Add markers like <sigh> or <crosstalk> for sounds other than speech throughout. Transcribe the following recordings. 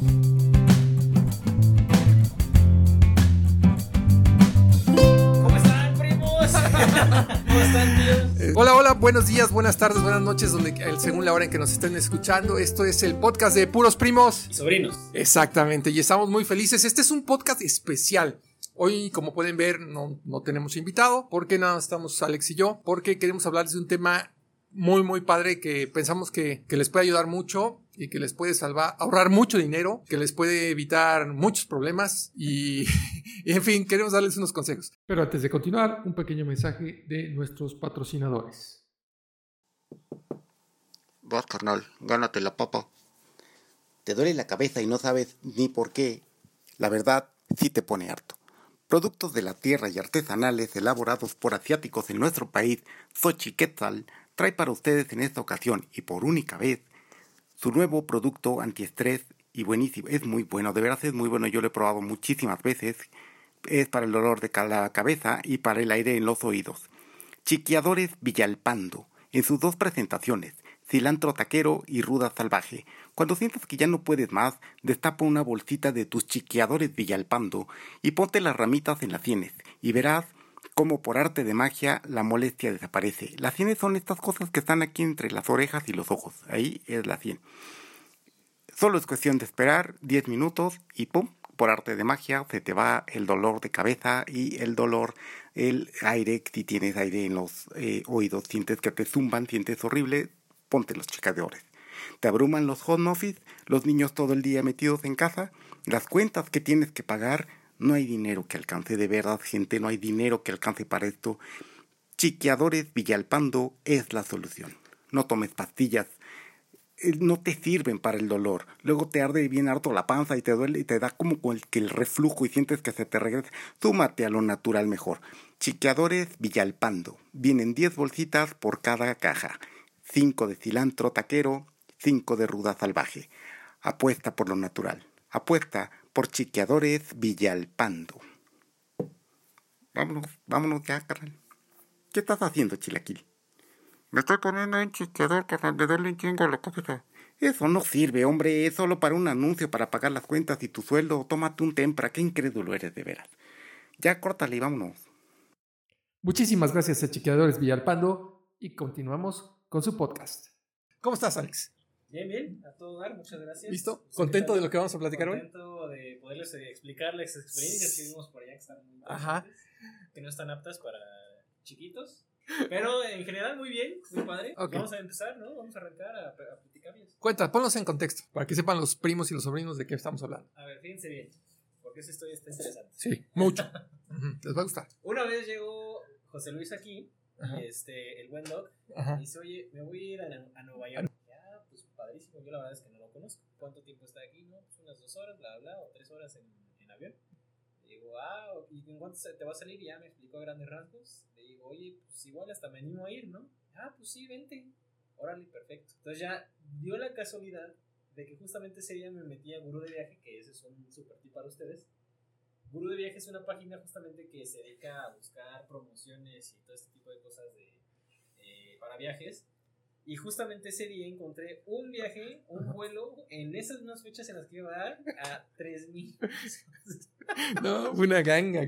¿Cómo están, primos? <laughs> ¿Cómo están, tíos? Hola, hola, buenos días, buenas tardes, buenas noches, donde, eh, según la hora en que nos estén escuchando. Esto es el podcast de Puros Primos. Y sobrinos. Exactamente, y estamos muy felices. Este es un podcast especial. Hoy, como pueden ver, no, no tenemos invitado, porque nada, estamos Alex y yo, porque queremos hablarles de un tema muy, muy padre que pensamos que, que les puede ayudar mucho y que les puede salvar, ahorrar mucho dinero, que les puede evitar muchos problemas y, <laughs> y, en fin, queremos darles unos consejos. Pero antes de continuar, un pequeño mensaje de nuestros patrocinadores. Vas, carnal, gánate la papa. ¿Te duele la cabeza y no sabes ni por qué? La verdad, sí te pone harto. Productos de la tierra y artesanales elaborados por asiáticos en nuestro país, Xochiquetzal, trae para ustedes en esta ocasión y por única vez su nuevo producto antiestrés y buenísimo. Es muy bueno, de verdad es muy bueno. Yo lo he probado muchísimas veces. Es para el dolor de la cabeza y para el aire en los oídos. Chiqueadores Villalpando, en sus dos presentaciones, cilantro taquero y ruda salvaje. Cuando sientas que ya no puedes más, destapa una bolsita de tus chiqueadores Villalpando y ponte las ramitas en las sienes y verás cómo por arte de magia la molestia desaparece. Las sienes son estas cosas que están aquí entre las orejas y los ojos. Ahí es la sien. Solo es cuestión de esperar 10 minutos y ¡pum! Por arte de magia se te va el dolor de cabeza y el dolor, el aire, si tienes aire en los eh, oídos, sientes que te zumban, sientes horrible, ponte los chicadores. Te abruman los home office, los niños todo el día metidos en casa, las cuentas que tienes que pagar, no hay dinero que alcance de verdad, gente, no hay dinero que alcance para esto. Chiqueadores Villalpando es la solución. No tomes pastillas, eh, no te sirven para el dolor. Luego te arde bien harto la panza y te duele y te da como el reflujo y sientes que se te regresa. Súmate a lo natural mejor. Chiqueadores Villalpando. Vienen 10 bolsitas por cada caja. 5 de cilantro taquero, 5 de ruda salvaje. Apuesta por lo natural. Apuesta por Chiqueadores Villalpando. Vámonos, vámonos ya, carnal. ¿Qué estás haciendo, Chilaquil? Me estoy poniendo un chiqueador, carnal, de darle un chingo a la cabeza. Eso no sirve, hombre, es solo para un anuncio para pagar las cuentas y tu sueldo. Tómate un tempra, qué incrédulo eres de veras. Ya córtale y vámonos. Muchísimas gracias a Chiqueadores Villalpando y continuamos con su podcast. ¿Cómo estás, Alex? Bien, bien, a todo dar, muchas gracias. ¿Listo? ¿Contento de lo que vamos a platicar hoy? Contento de poderles eh, explicar las experiencias que vimos por allá que están muy Ajá. que no están aptas para chiquitos. Pero en general muy bien, muy padre. Vamos a empezar, ¿no? Vamos a arrancar a, a platicarles. Cuenta, ponlos en contexto para que sepan los primos y los sobrinos de qué estamos hablando. A ver, fíjense bien, porque esa historia está interesante. Sí, mucho. Les va a gustar. Una vez llegó José Luis aquí, Ajá. este, el buen doc, Ajá. y dice, oye, me voy a ir a, a Nueva York. Padrísimo, yo la verdad es que no lo conozco. ¿Cuánto tiempo está aquí? No, pues unas dos horas, bla, bla, o tres horas en, en avión. Le digo, ah, ¿y en cuánto te va a salir? Y ya me explicó a grandes rasgos. Le digo, oye, pues igual hasta me animo a ir, ¿no? Ah, pues sí, vente. Órale, perfecto. Entonces ya dio la casualidad de que justamente ese día me metí a Gurú de Viaje, que ese es un super tip para ustedes. Gurú de Viaje es una página justamente que se dedica a buscar promociones y todo este tipo de cosas de, eh, para viajes. Y justamente ese día encontré un viaje, un vuelo, en esas mismas fechas en las que iba a dar, a 3 mil <laughs> No, fue una ganga.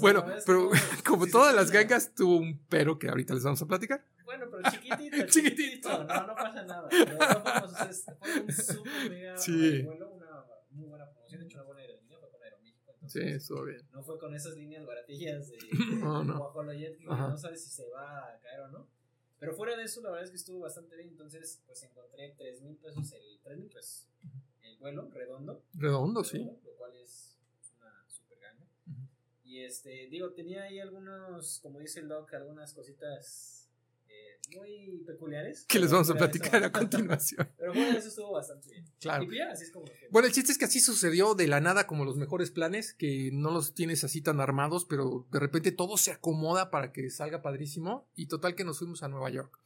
bueno, verdad es que pero no, <laughs> como sí, sí, todas sí, las sí. gangas, tuvo un pero que ahorita les vamos a platicar. Bueno, pero chiquitito, <laughs> Chiquitito. chiquitito. No, no pasa nada. Pero de todas formas, o sea, fue un súper mega Sí. vuelo, una muy buena promoción. De hecho, una buena aerolínea fue con Aeroméxico. Sí, Entonces, estuvo bien. no fue con esas líneas baratillas de No, no. Guajoloyet que Ajá. no sabes si se va a caer o no. Pero fuera de eso, la verdad es que estuvo bastante bien. Entonces, pues encontré 3 mil pesos el, 3 mil pesos el vuelo redondo. Redondo, sí. redondo, Lo cual es una super ganga. Y este, digo, tenía ahí algunos, como dice el doc, algunas cositas muy peculiares. Que les vamos a platicar eso- a <laughs> continuación. Pero de eso estuvo bastante bien. Claro. Y pues ya, así es como. que- Bueno, el chiste es que así sucedió de la nada como los mejores planes, que no los tienes así tan armados, pero de repente todo se acomoda para que salga padrísimo y total que nos fuimos a Nueva York.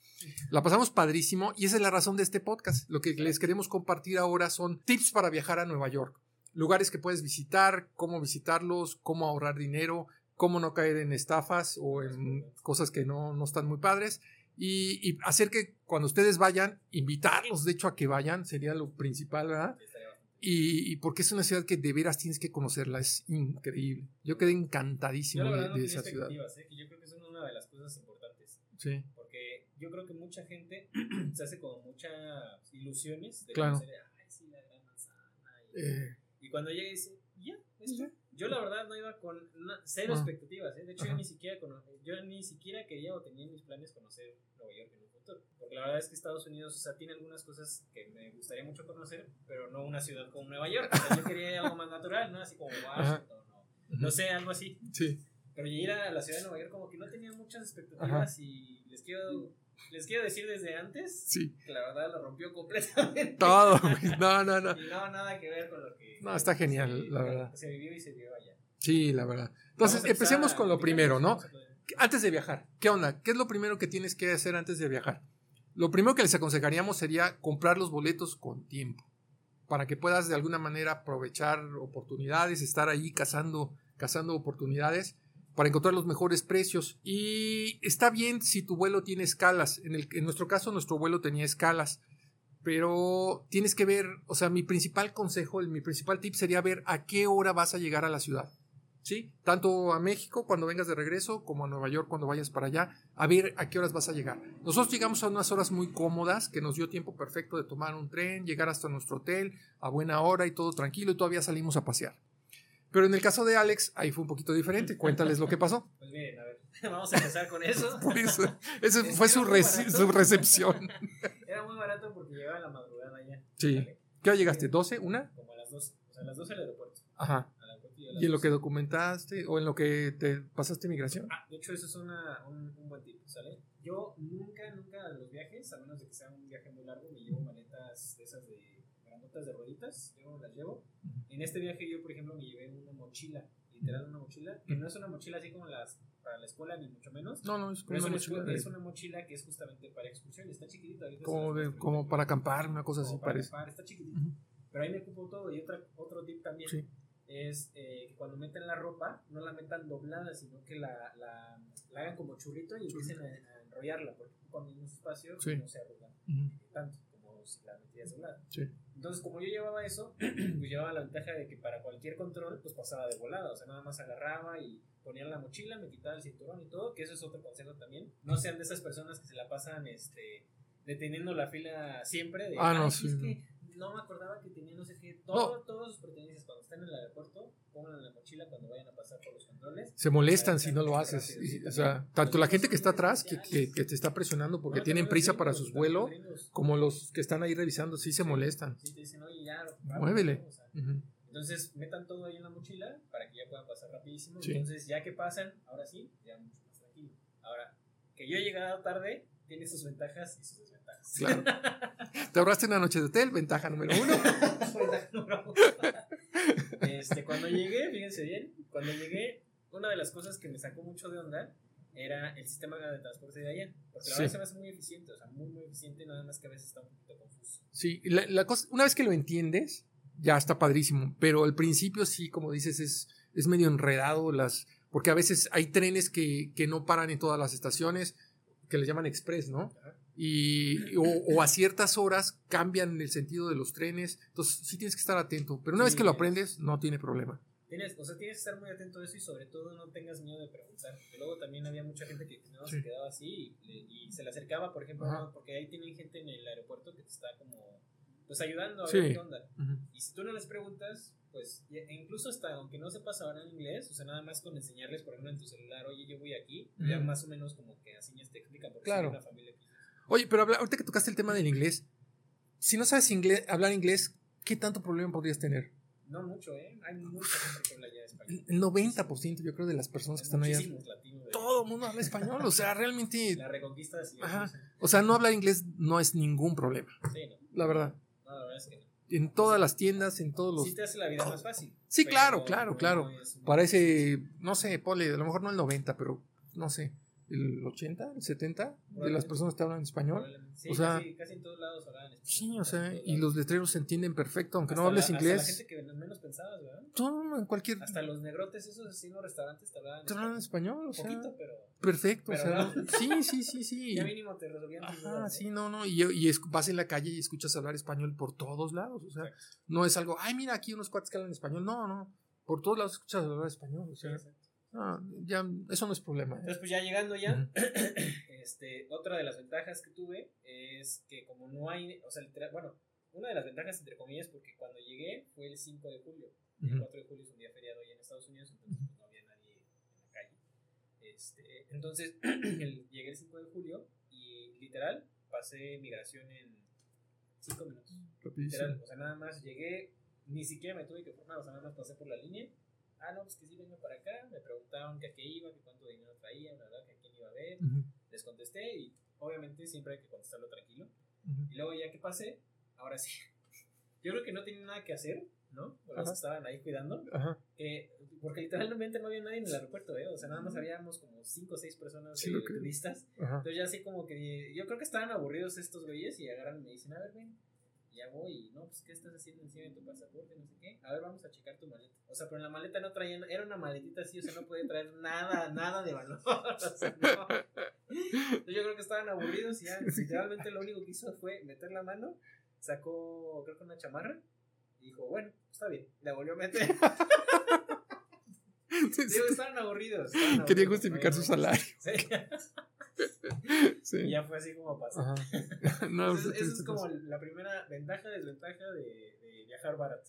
La pasamos padrísimo y esa es la razón de este podcast. Lo que les queremos compartir ahora son tips para viajar a Nueva York. Lugares que puedes visitar, cómo visitarlos, cómo ahorrar dinero, cómo no caer en estafas o en cosas que no, no están muy padres. Y, y hacer que cuando ustedes vayan, invitarlos de hecho a que vayan, sería lo principal, ¿verdad? Y, y porque es una ciudad que de veras tienes que conocerla, es increíble. Yo quedé Yo encantadísimo la de, no de esa ciudad. ¿eh? que yo creo que es una de las cosas importantes. Sí, Porque yo creo que mucha gente <clears throat> se hace como muchas ilusiones de Claro. conocer, ay, sí, la gran manzana. Y, eh, y cuando llega dice, ya, esto. Ya. Yo la verdad no iba con cero Ah. expectativas, ¿eh? De hecho, yo ni siquiera yo ni siquiera quería o tenía en mis planes conocer Nueva York en un futuro. Porque la verdad es que Estados Unidos, o sea, tiene algunas cosas que me gustaría mucho conocer, pero no una ciudad como Nueva York. O sea, yo quería algo más natural, ¿no? Así como Washington o no sé, algo así. sí. Pero ir a la ciudad de Nueva York como que no tenía muchas expectativas y les quiero, les quiero decir desde antes Sí, que la verdad lo rompió completamente. <laughs> todo. No, no, no. Y no, nada que ver con lo que... No, está genial, se- la verdad. Se vivió y se vivió allá. Sí, la verdad. Entonces, empecemos con lo primero, ¿no? Antes de viajar, ¿qué onda? ¿Qué es lo primero que tienes que hacer antes de viajar? Lo primero que les aconsejaríamos sería comprar los boletos con tiempo, para que puedas de alguna manera aprovechar oportunidades, estar ahí cazando, cazando oportunidades para encontrar los mejores precios. Y está bien si tu vuelo tiene escalas. En, el, nuestro caso, nuestro vuelo tenía escalas. Pero tienes que ver, o sea, mi principal consejo, el- mi principal tip sería ver a qué hora vas a llegar a la ciudad. ¿sí? Tanto a México cuando vengas de regreso como a Nueva York cuando vayas para allá, a ver a qué horas vas a llegar. Nosotros llegamos a unas horas muy cómodas que nos dio tiempo perfecto de tomar un tren, llegar hasta nuestro hotel a buena hora y todo tranquilo y todavía salimos a pasear. Pero en el caso de Alex, ahí fue un poquito diferente. Cuéntales lo que pasó. <laughs> Pues miren, a ver, <laughs> vamos a empezar con eso. <laughs> Por eso, esa Es fue su, su recepción. Era muy barato porque llegaba a la madrugada allá. Sí. ¿Qué hora llegaste? ¿12? ¿Una? Como a las 12. O sea, a las 12 al aeropuerto. Ajá. Y a las ¿Y en lo 12. que documentaste o en lo que te pasaste migración? Ah, de hecho, eso es una, un, un buen tip, ¿sale? Yo nunca, nunca a los viajes, a menos de que sea un viaje muy largo, me llevo maletas de esas de grandotas de rueditas, yo me las llevo. En este viaje yo, por ejemplo, me llevé una mochila, literal una mochila, que no es una mochila así como las para la escuela, ni mucho menos. No, no, es como es una una, mochila de- es una mochila que es justamente para excursión, está chiquitita. como, de- como para acampar, una cosa así para parece. acampar, está chiquitito. Ujú. Pero ahí me ocupo todo. Y otra, otro tip también Sí. es eh, que cuando metan la ropa, no la metan doblada, sino que la, la, la hagan como churrito y empiecen a, a enrollarla. Porque cuando hay un espacio Sí. no se arruga Ujú. tanto como si la metías doblada. Sí. Entonces, como yo llevaba eso, <clears throat> pues llevaba la ventaja de que para cualquier control, pues pasaba de volada. O sea, nada más agarraba y ponía la mochila, me quitaba el cinturón y todo. Que eso es otro consejo también. No sean de esas personas que se la pasan este, deteniendo la fila siempre. De, Ah, no, "Ay, sí, es no. que no me acordaba que tenía no sé qué. Todo, Todos sus pertenencias cuando estén en el aeropuerto, pongan en la mochila cuando vayan a pasar por los controles. Se molestan si no lo haces. Y, o sea, tanto la gente que está atrás, que, que- que te está presionando porque No, tienen prisa para sus vuelos, como los que están ahí revisando, sí se molestan. Sí, te dicen, oye, ya, Muévele. O sea. Entonces, metan todo ahí en la mochila para que ya puedan pasar rapidísimo. Sí. Entonces, ya que pasan, ahora sí, ya mucho más tranquilo. Ahora, que yo he llegado tarde, tiene sus ventajas y sus desventajas. Claro. <laughs> Te ahorraste una noche de hotel, ventaja número uno. <laughs> Ventaja número uno. <laughs> este, cuando llegué, fíjense bien, cuando llegué, una de las cosas que me sacó mucho de onda era el sistema de transporte de allá. Porque la Sí. verdad se me hace muy eficiente, o sea, muy, muy eficiente, nada más que a veces está un poquito confuso. Sí, la, la cosa, una vez que lo entiendes, ya está padrísimo. Pero al principio sí, como dices, es, es medio enredado las. Porque a veces hay trenes que, que no paran en todas las estaciones, que les llaman express, ¿no? Ajá. Y, o, o a ciertas horas cambian el sentido de los trenes. Entonces sí tienes que estar atento. Pero una Sí, vez que lo aprendes, no tiene problema. Tienes, o sea, tienes que estar muy atento a eso y sobre todo no tengas miedo de preguntar. Porque luego también había mucha gente que no, Sí. se quedaba así y, se le acercaba, por ejemplo, porque ahí tienen gente en el aeropuerto que te está como pues ayudando a Sí. ver qué onda. Y si tú no les preguntas, pues e incluso hasta aunque no sepas hablar inglés, o sea, nada más con enseñarles, por ejemplo, en tu celular, oye, yo voy aquí, ya más o menos como que así te explican, porque Claro. son una familia que- Oye, pero habla- ahorita que tocaste el tema del inglés, si no sabes inglés, hablar inglés, ¿qué tanto problema podrías tener? No mucho, ¿eh? Hay mucha gente que habla ya español. El 90% yo creo de las personas que están allá, de- todo el mundo habla español, o sea, realmente, <laughs> La reconquista sí. Ajá. o sea, no hablar inglés no es ningún problema, Sí, no. la verdad. No, la verdad es que no. En todas las tiendas, en todos los... Sí te hace la vida más fácil. Sí, claro, claro, claro. Parece, no sé, Pole, a lo mejor no el 90, pero no sé, el 80, el 70 de las personas te hablan español. Sí, o sea- casi, casi en todos lados hablaban español. Sí, o sea, y los letreros se entienden perfecto, aunque no hables la- hasta la inglés. gente que menos pensabas, ¿verdad? Todo en cualquier. Hasta los negrotes, esos los restaurantes te hablaban Te hablan español, o sea. poquito, pero Perfecto, o sea. no. no- <laughs> Sí, sí, sí, sí. <laughs> ya mínimo te resolvían tus Ajá, dudas, ¿no? sí, no, no. Y, y es- vas en la calle y escuchas hablar español por todos lados. O sea, Exacto. no es algo, ay, mira, aquí unos cuates que hablan español. No, no. Por todos lados escuchas hablar español. O sea. No, ya, eso no es problema. ¿eh? Entonces, pues ya llegando ya, <coughs> este, otra de las ventajas que tuve es que como no hay, o sea, literal- bueno, una de las ventajas entre comillas porque cuando llegué fue el 5 de julio. El Ujú. 4 de julio es un día feriado allá en Estados Unidos, entonces pues, no había nadie en la calle. Este, entonces, <coughs> el- llegué el 5 de julio y literal pasé migración en 5 minutos. Rapidísimo. Literal, o sea, nada más llegué, ni siquiera me tuve que formar, o sea, nada más pasé por la línea. Ah, no, pues que sí vengo para acá. Me preguntaban que a qué iba, que cuánto dinero traía, la verdad, que a quién iba a ver. Ujú, Les contesté y obviamente siempre hay que contestarlo tranquilo. ujú. Y luego ya que pasé, ahora sí. <laughs> Yo creo que no tenía nada que hacer, ¿no? Por los que estaban ahí cuidando. Que- porque literalmente no había nadie en el aeropuerto, ¿eh? O sea, nada más habíamos como 5 o 6 personas Sí, que- turistas. Ajá. Entonces ya así como que yo creo que estaban aburridos estos güeyes y agarran y me dicen, a ver, ven. Ya voy y no, pues ¿qué estás haciendo encima de tu pasaporte? No sé qué. A ver, vamos a checar tu maleta. O sea, pero en la maleta no traían, era una maletita así, o sea, no podía traer nada, nada de valor. <laughs> O sea, no. Entonces yo creo que estaban aburridos y ya <laughs> literalmente lo único que hizo fue meter la mano, sacó creo que una chamarra y dijo, bueno, está bien. La volvió a meter. <laughs> Digo, estaban aburridos. estaban Quería justificar su salario. <laughs> Sí. Y ya fue así como pasó. <laughs> No, Entonces, esa es sí, como la primera ventaja, desventaja de, de viajar barato.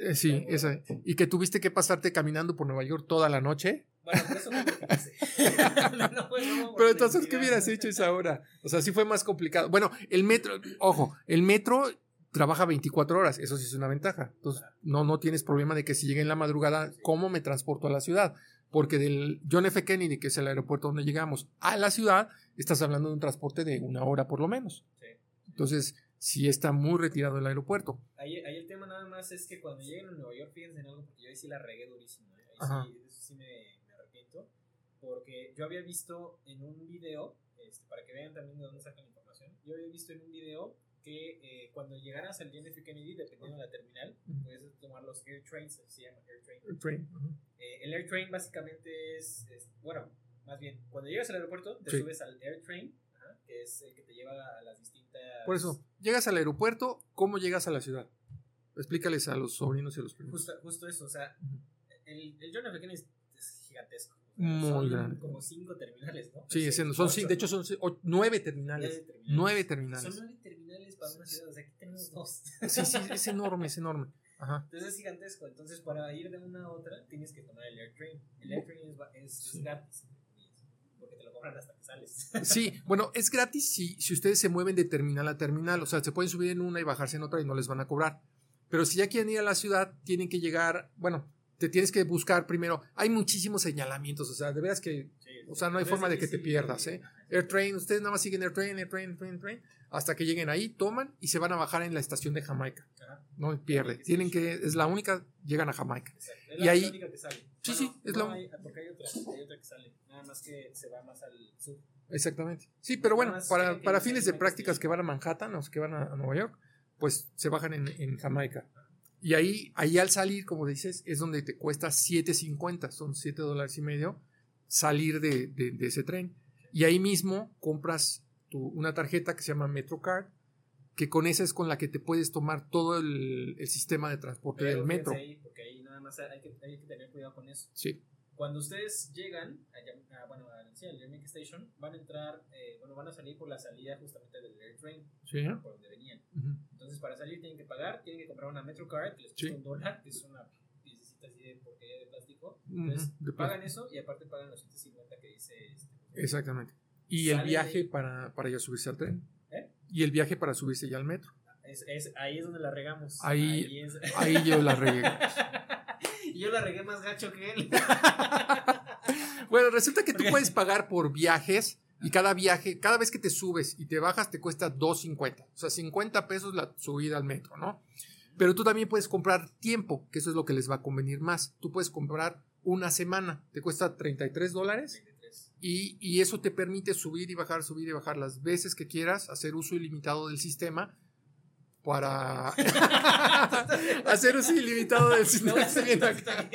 De- Eh, sí, esa. Y que tuviste que pasarte caminando por Nueva York toda la noche. Bueno, por eso no hice. <laughs> No, no Pero entonces, ¿qué hubieras hecho esa hora? O sea, sí fue más complicado. Bueno, el metro, ojo, el metro trabaja 24 horas, eso sí es una ventaja. Entonces, no, no tienes problema de que si llegue en la madrugada, ¿cómo me transporto a la ciudad? Porque del John F. Kennedy, que es el aeropuerto donde llegamos, a la ciudad, estás hablando de un transporte de una hora por lo menos. Sí. Entonces, sí está muy retirado el aeropuerto. Ahí, ahí el tema nada más es que cuando lleguen a Nueva York, fíjense en algo, porque yo ahí sí la regué durísimo. ¿eh? Ahí sí, eso sí me, me arrepiento. Porque yo había visto en un video, este, para que vean también de dónde sacan la información, yo había visto en un video que eh, cuando llegaras al John F. Kennedy, dependiendo de la terminal, puedes tomar los Air Trains, se llama Air Train. El train, ajá. Eh, el Air Train básicamente es, es- bueno, más bien, cuando llegas al aeropuerto, te Sí. subes al Air Train, ajá, que es el que te lleva a las distintas... Por eso, llegas al aeropuerto, ¿cómo llegas a la ciudad? Explícales a los sobrinos y a los primos. Justo, justo eso, o sea, el, el John F. Kennedy es, es gigantesco. Muy son grande. como cinco terminales, ¿no? Sí, son, sí, de hecho son o- nueve terminales. nueve terminales. Nueve terminales. Son nueve terminales para una ciudad, o sea, aquí tenemos dos. Sí, sí, es enorme, es enorme. Ajá. Entonces es gigantesco, entonces para ir de una a otra tienes que tomar el Air Train. El Air Train es, es, es gratis, porque te lo cobran hasta que sales. Sí, bueno, es gratis si, si ustedes se mueven de terminal a terminal. O sea, se pueden subir en una y bajarse en otra y no les van a cobrar. Pero si ya quieren ir a la ciudad, tienen que llegar, bueno, te tienes que buscar primero. Hay muchísimos señalamientos, o sea, de veras que, o sea, no hay forma de que te pierdas, ¿eh? Airtrain, ustedes nada más siguen Airtrain, Airtrain, Airtrain, Airtrain, hasta que lleguen ahí, toman y se van a bajar en la estación de Jamaica. Ajá, No pierde. Tienen que, es la única, llegan a Jamaica. exacto. Es Y la ahí- única que sale. Sí, sí, es no la- hay- porque hay otra, hay otra que sale. Nada más que se va más al sur. Exactamente. Sí, pero bueno, para, para fines de prácticas que van a Manhattan o que van a, a Nueva York, pues se bajan en, en Jamaica. Y ahí, ahí al salir, como dices, es donde te cuesta 7.50, son 7 dólares y medio, salir de, de- de ese tren. Y ahí mismo compras tu- una tarjeta que se llama MetroCard, que con esa es con la que te puedes tomar todo el, el sistema de transporte Pero del metro. ahí, porque ahí nada más hay que, hay que tener cuidado con eso. Sí. Cuando ustedes llegan a, a- bueno, al, sí, al Jamaica Station, van a entrar, eh, bueno, van a salir por la salida justamente del Air Train, Sí. por donde venían. Entonces, para salir tienen que pagar, tienen que comprar una MetroCard que les cuesta Sí. un dólar, que es una piececita así de porquería de plástico. Entonces, de pagan eso y aparte pagan los 150 que dice este. Exactamente. Y el viaje de- para, para ya subirse al tren. ¿Eh? Y el viaje para subirse ya al metro. Es, es- ahí es donde la regamos. Ahí- es- Ahí yo la regué. <laughs> y yo la regué más gacho que él. <laughs> Bueno, resulta que tú puedes pagar por viajes y cada viaje, cada vez que te subes y te bajas te cuesta 2.50. O sea, 50 pesos la subida al metro, ¿no? Pero tú también puedes comprar tiempo, que eso es lo que les va a convenir más. Tú puedes comprar una semana, te cuesta 33 dólares 33. Y, y eso te permite subir y bajar, subir y bajar las veces que quieras, hacer uso ilimitado del sistema para <laughs> <laughs> hacer uso ilimitado del sistema. Estoy viendo acá.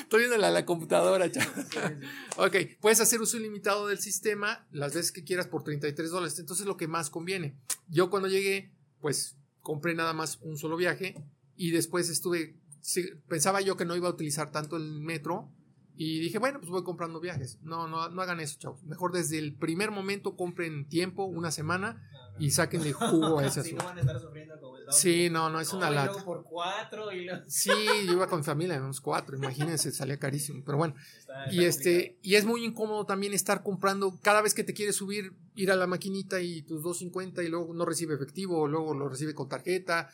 Estoy viendo la, la computadora, chaval. Ok, puedes hacer uso ilimitado del sistema las veces que quieras por 33 dólares. Entonces, lo que más conviene. Yo cuando llegué, pues compré nada más un solo viaje y después estuve. sí, pensaba yo que no iba a utilizar tanto el metro y dije, bueno, pues voy comprando viajes. No, no, no hagan eso, chavos. Mejor desde el primer momento compren tiempo, una semana y sáquenle jugo a ese <laughs> Si no asunto. van a estar sufriendo como el doble. Sí, no, no, es una y lata. luego por cuatro y luego- <laughs> Sí, yo iba con mi familia, unos cuatro, imagínense, salía carísimo. Pero bueno, Está- y este, y es muy incómodo también estar comprando, cada vez que te quieres subir, ir a la maquinita y tus 2.50 y luego no recibe efectivo, o luego lo recibe con tarjeta.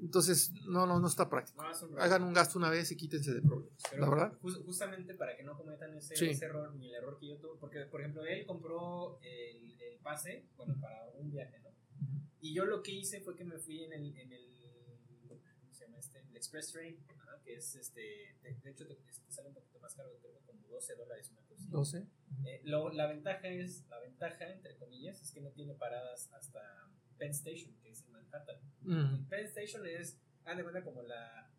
Entonces, no, no, no está práctico. No. Hagan un gasto una vez y quítense de problemas. Pero La verdad. jus- justamente para que no cometan ese, Sí. ese error ni el error que yo tuve, porque por ejemplo él compró el, el pase, bueno, para un viaje, ¿no? Y yo lo que hice fue que me fui en el, en el ¿cómo se llama este? El Express Train, que es este, de, de hecho te, te sale un poquito más caro, creo que como 12 dólares una cosa. así. 12. Eh, lo- la ventaja es, la ventaja entre comillas, es que no tiene paradas hasta Penn Station, que es Manhattan. Mm, Penn Station es, haz de cuenta, como la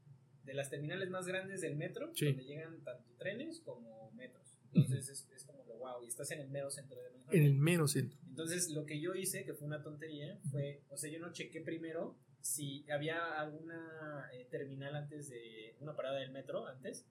de las terminales más grandes del metro, Sí. donde llegan tanto trenes como metros. Entonces es, es como lo wow, y estás en el mero centro de Manhattan. en el menos centro. Entonces lo que yo hice, que fue una tontería, fue, o sea, yo no chequé primero si había alguna eh, terminal antes de, una parada del metro antes,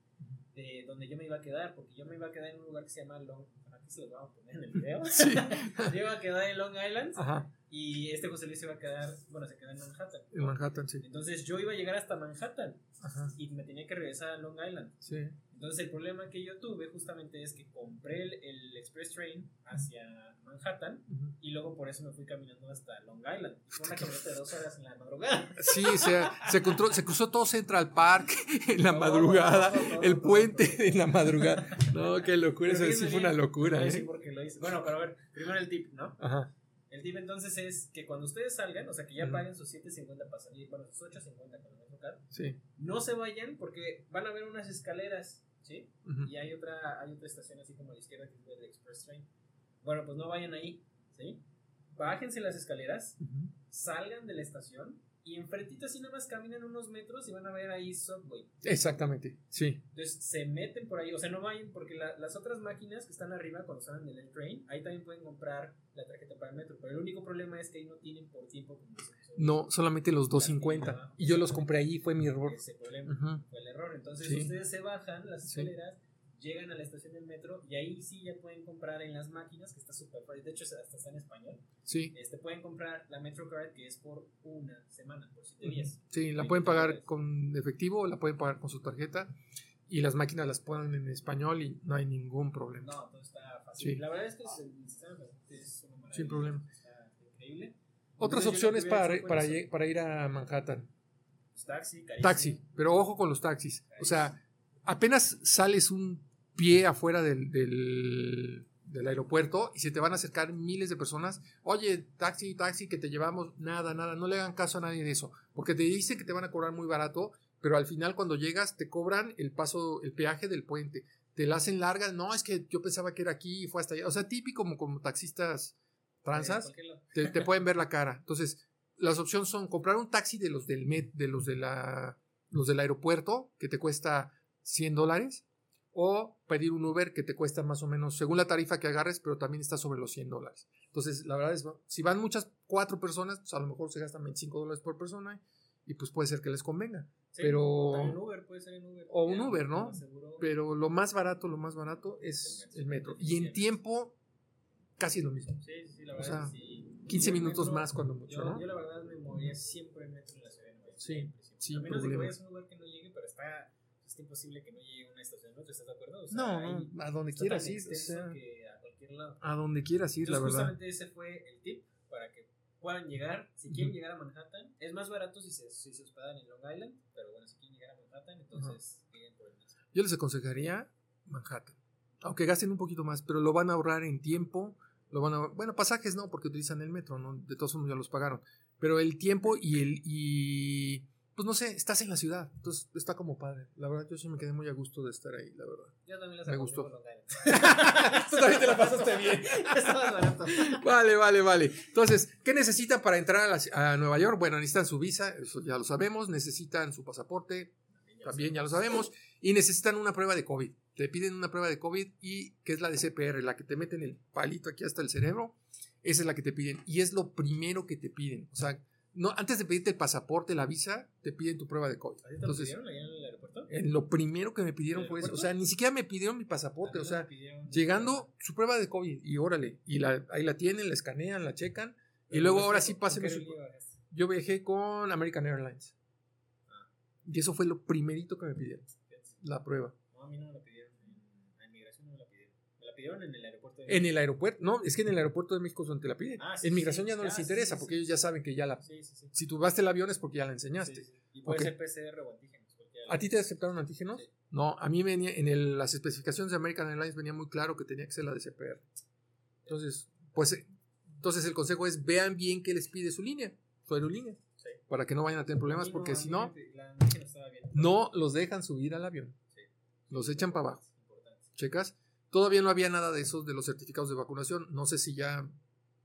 de donde yo me iba a quedar, porque yo me iba a quedar en un lugar que se llama Long, aquí se los vamos a poner en el video. <laughs> Sí. <laughs> yo iba a quedar en Long Island Ajá, y este José Luis se iba a quedar, bueno, se queda en Manhattan. en Manhattan, sí. Entonces yo iba a llegar hasta Manhattan Ajá, y me tenía que regresar a Long Island. sí. Entonces el problema que yo tuve justamente es que compré el, el Express Train hacia Manhattan y luego por eso me fui caminando hasta Long Island. Y Fue una caminata de dos horas en la madrugada. Sí, o sea, se, encontró- se cruzó todo Central Park <laughs> en la madrugada, todo, todo, el todo. puente en la madrugada. No, qué locura, eso sí fue una locura, ¿eh? por qué lo hice. Bueno, pero a ver, primero el tip, ¿no? Ajá, El tip entonces es que cuando ustedes salgan, o sea, que ya Ujú. paguen sus 7.50 para salir, bueno, sus 8.50 con el Metrocard, sí. no se vayan porque van a ver unas escaleras, ¿sí? Y hay otra, hay otra estación así como a la izquierda que es el Express Train. Bueno, pues no vayan ahí, ¿sí? Bájense las escaleras, salgan de la estación y enfrentito así nada más caminan unos metros y van a ver ahí Subway. Exactamente, sí. Entonces se meten por ahí, o sea, no vayan porque la- las otras máquinas que están arriba cuando salen del train, ahí también pueden comprar la tarjeta para el metro, pero el único problema es que ahí no tienen por tiempo. No, solamente los 250. Y yo los compré allí, fue mi error. ese problema fue el error. Entonces Sí. ustedes se bajan las Sí. Llegan a la estación del metro y ahí sí ya pueden comprar en las máquinas, que está súper fácil. De hecho, hasta está en español. Sí, Este, pueden comprar la MetroCard que es por una semana, por 7 días. sí, la 20 pueden pagar dólares. con efectivo la pueden pagar con su tarjeta. Y las máquinas las ponen en español y no hay ningún problema. No, todo está fácil. Sí. La verdad es que es- el sistema es una maravilla. Sin problema. Está increíble. Otras Entonces, opciones para, para, para ir a Manhattan. Pues, taxi, carísimo. Taxi, pero ojo con los taxis. O sea, apenas sales un pie afuera del, del, del aeropuerto y se te van a acercar miles de personas. Oye, taxi, taxi, que te llevamos. Nada, nada. No le hagan caso a nadie de eso. Porque te dicen que te van a cobrar muy barato, pero al final cuando llegas te cobran el paso, el peaje del puente. Te la hacen larga. No, es que yo pensaba que era aquí y fue hasta allá. O sea, típico como, como taxistas Eh, lado. te, te pueden ver la cara. Entonces, las opciones son comprar un taxi de los del Met, de los de la los del aeropuerto, que te cuesta 100 dólares, o pedir un Uber que te cuesta más o menos, según la tarifa que agarres, pero también está sobre los 100 dólares. Entonces, la verdad es, si van muchas, cuatro personas, pues a lo mejor se gastan 25 dólares por persona y pues puede ser que les convenga. Sí, pero- o también Uber, puede ser en Uber. o un Uber, ¿no? Pero lo más barato, lo más barato es el metro. Y en tiempo, casi es lo mismo. Sí, sí, la O verdad sea, es que sí. 15 Yo el minutos metro- más cuando mucho, Yo, ¿no? yo la verdad me movería siempre en metro en la ciudad de York. Sí, siempre, siempre. sin A menos de que problema. vayas a un lugar que no llegue, pero está. Imposible que no llegue a una estación de metro, ¿estás de acuerdo? O sea, No, a donde quieras ir, o extenso sea, que a cualquier lado. a donde quieras ir, la verdad. justamente ese fue el tip para que puedan llegar. Si quieren llegar a Manhattan, es más barato si se, si se hospedan en Long Island, pero bueno, si quieren llegar a Manhattan, entonces lleguen por el metro. Yo les aconsejaría Manhattan. Aunque gasten un poquito más, pero lo van a ahorrar en tiempo. Lo van a, bueno, pasajes no, porque utilizan el metro, ¿no? De todos modos ya los pagaron. Pero el tiempo y el y pues no sé, estás en la ciudad. Entonces está como padre. La verdad, yo sí me quedé muy a gusto de estar ahí, la verdad. Yo también las Me gustó. con. <laughs> Tú también te la pasaste bien. <laughs> Vale, vale, vale. Entonces, ¿qué necesitan para entrar a, la- a Nueva York? Bueno, necesitan su visa, eso ya lo sabemos. Necesitan su pasaporte, también ya lo sabemos. Y necesitan una prueba de COVID. Te piden una prueba de COVID y que es la de CPR, la que te meten el palito aquí hasta el cerebro. Esa es la que te piden. Y es lo primero que te piden. O sea, no, antes de pedirte el pasaporte, la visa, te piden tu prueba de COVID. ¿A ti te lo Entonces, pidieron allá en el aeropuerto? en lo primero que me pidieron ¿El fue eso. O sea, ni siquiera me pidieron mi pasaporte. O sea, llegando su prueba de COVID y órale, y la, ahí la tienen, la escanean, la checan y luego ahora sí ¿con pásenme su... Yo viajé con American Airlines. Y eso fue lo primerito que me pidieron, la prueba. No, a mí no me la pidieron. En, en migración no me la pidieron. Me la pidieron en el aeropuerto. En el aeropuerto, no, es que en el aeropuerto de México es donde te la piden. Ah, sí, en migración sí, ya no les interesa porque ellos ya saben que ya la... Sí, sí, sí. Si tú vas el avión es porque ya la enseñaste. Y puede ser PCR o antígenos. ¿A ti te aceptaron antígenos? No, a mí venía, en el- las especificaciones de American Airlines venía muy claro que tenía que ser la de CPR. Entonces, pues, eh, entonces el consejo es vean bien qué les pide su línea, su aerolínea, Sí. para que no vayan a tener problemas, porque si no, no los dejan subir al avión, Sí. los echan para abajo. ¿Checas? Todavía no había nada de esos de los certificados de vacunación. No sé si ya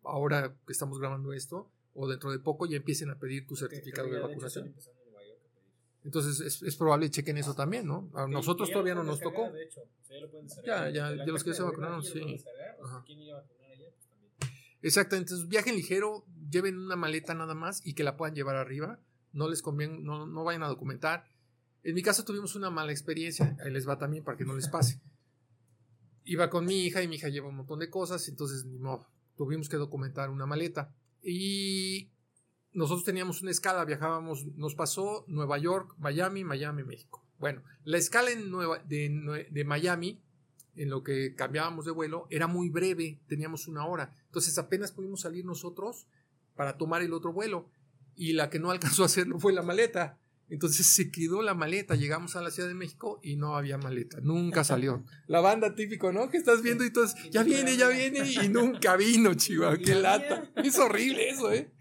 ahora que estamos grabando esto o dentro de poco ya empiecen a pedir tu certificado de vacunación. Entonces es, es probable chequen eso también, ¿no? A nosotros todavía no nos tocó. De hecho, ya lo pueden. Ya, ya, De los que se vacunaron, sí. pues. Exactamente, entonces viajen ligero, lleven una maleta nada más y que la puedan llevar arriba. No les conviene, no, no vayan a documentar. En mi caso tuvimos una mala experiencia, ahí les va también para que no les pase. Iba con mi hija y mi hija lleva un montón de cosas, entonces ni modo, tuvimos que documentar una maleta. Y nosotros teníamos una escala, viajábamos, nos pasó Nueva York, Miami, Miami, México. Bueno, la escala en Nueva, de, de Miami, en lo que cambiábamos de vuelo, era muy breve, teníamos una hora. Entonces apenas pudimos salir nosotros para tomar el otro vuelo. Y la que no <laughs> alcanzó a hacerlo fue la maleta. Entonces se quedó la maleta. Llegamos a la Ciudad de México y no había maleta. Nunca salió. La banda típico, ¿no? Que estás viendo y entonces, ya viene, ya viene. Y nunca vino. ¿Y Qué la lata. Es horrible eso, ¿eh?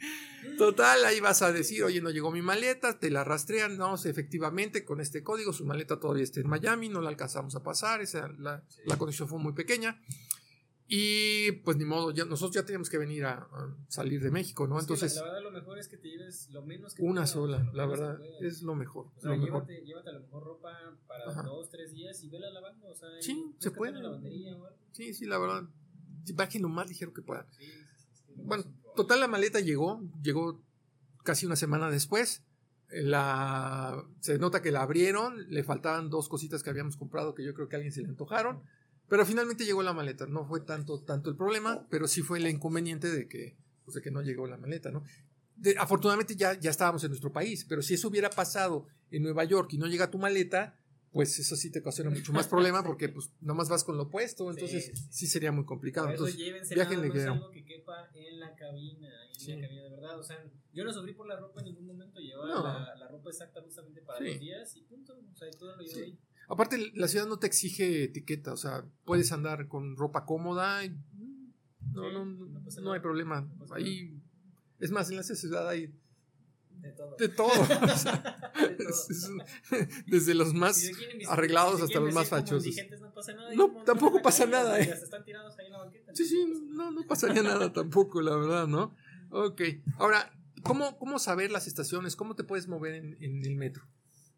Total, ahí vas a decir, oye, no llegó mi maleta, te la rastrean, no, efectivamente, con este código, su maleta todavía está en Miami, no la alcanzamos a pasar, esa, la, la conexión fue muy pequeña. Y pues ni modo, ya, nosotros ya teníamos que venir a, a salir de México, ¿no? Entonces, la, la verdad, lo mejor es que te lleves lo menos que una puedas, sola, la verdad, es lo mejor. O sea, lo mejor. llévate, llévate a lo mejor ropa para Ajá. dos, tres días y vela lavando. O sea, Sí, se puede. o algo. Sí, sí, la verdad, bajen lo más ligero que puedan. Sí, sí, Bueno, total, la maleta llegó, llegó casi una semana después. La, se nota que la abrieron, le faltaban dos cositas que habíamos comprado que yo creo que a alguien se le antojaron, pero finalmente llegó la maleta. No fue tanto, tanto el problema, pero sí fue el inconveniente de que, pues, de que no llegó la maleta, ¿no? De- afortunadamente ya, ya estábamos en nuestro país, pero si eso hubiera pasado en Nueva York y no llega tu maleta, pues eso sí te ocasiona mucho más problema <laughs> porque pues nomás vas con lo opuesto, entonces Sí, sí, sí sería muy complicado. Por eso Entonces, llévense viajen nada más algo que quepa en la cabina, en Sí. la cabina de verdad. O sea, yo no sufrí por la ropa en ningún momento, llevaba No. la, la ropa exacta justamente para los días y punto. O sea, todo lo llevo ahí. Aparte, la ciudad no te exige etiqueta, o sea, puedes andar con ropa cómoda. y, no, Sí, no, no hay problema. no Ahí, es más, en la ciudad hay De todo. de todo. <laughs> o sea, De todo. es- es un- desde los más Si se arreglados si se hasta los más fachosos. No, pasa nada, tampoco pasa nada, ¿eh? las están tirados ahí en la banqueta. Sí, sí, no, no pasaría nada tampoco, la verdad, ¿no? Ok. Ahora, ¿cómo, cómo saber las estaciones? ¿Cómo te puedes mover en, en el metro?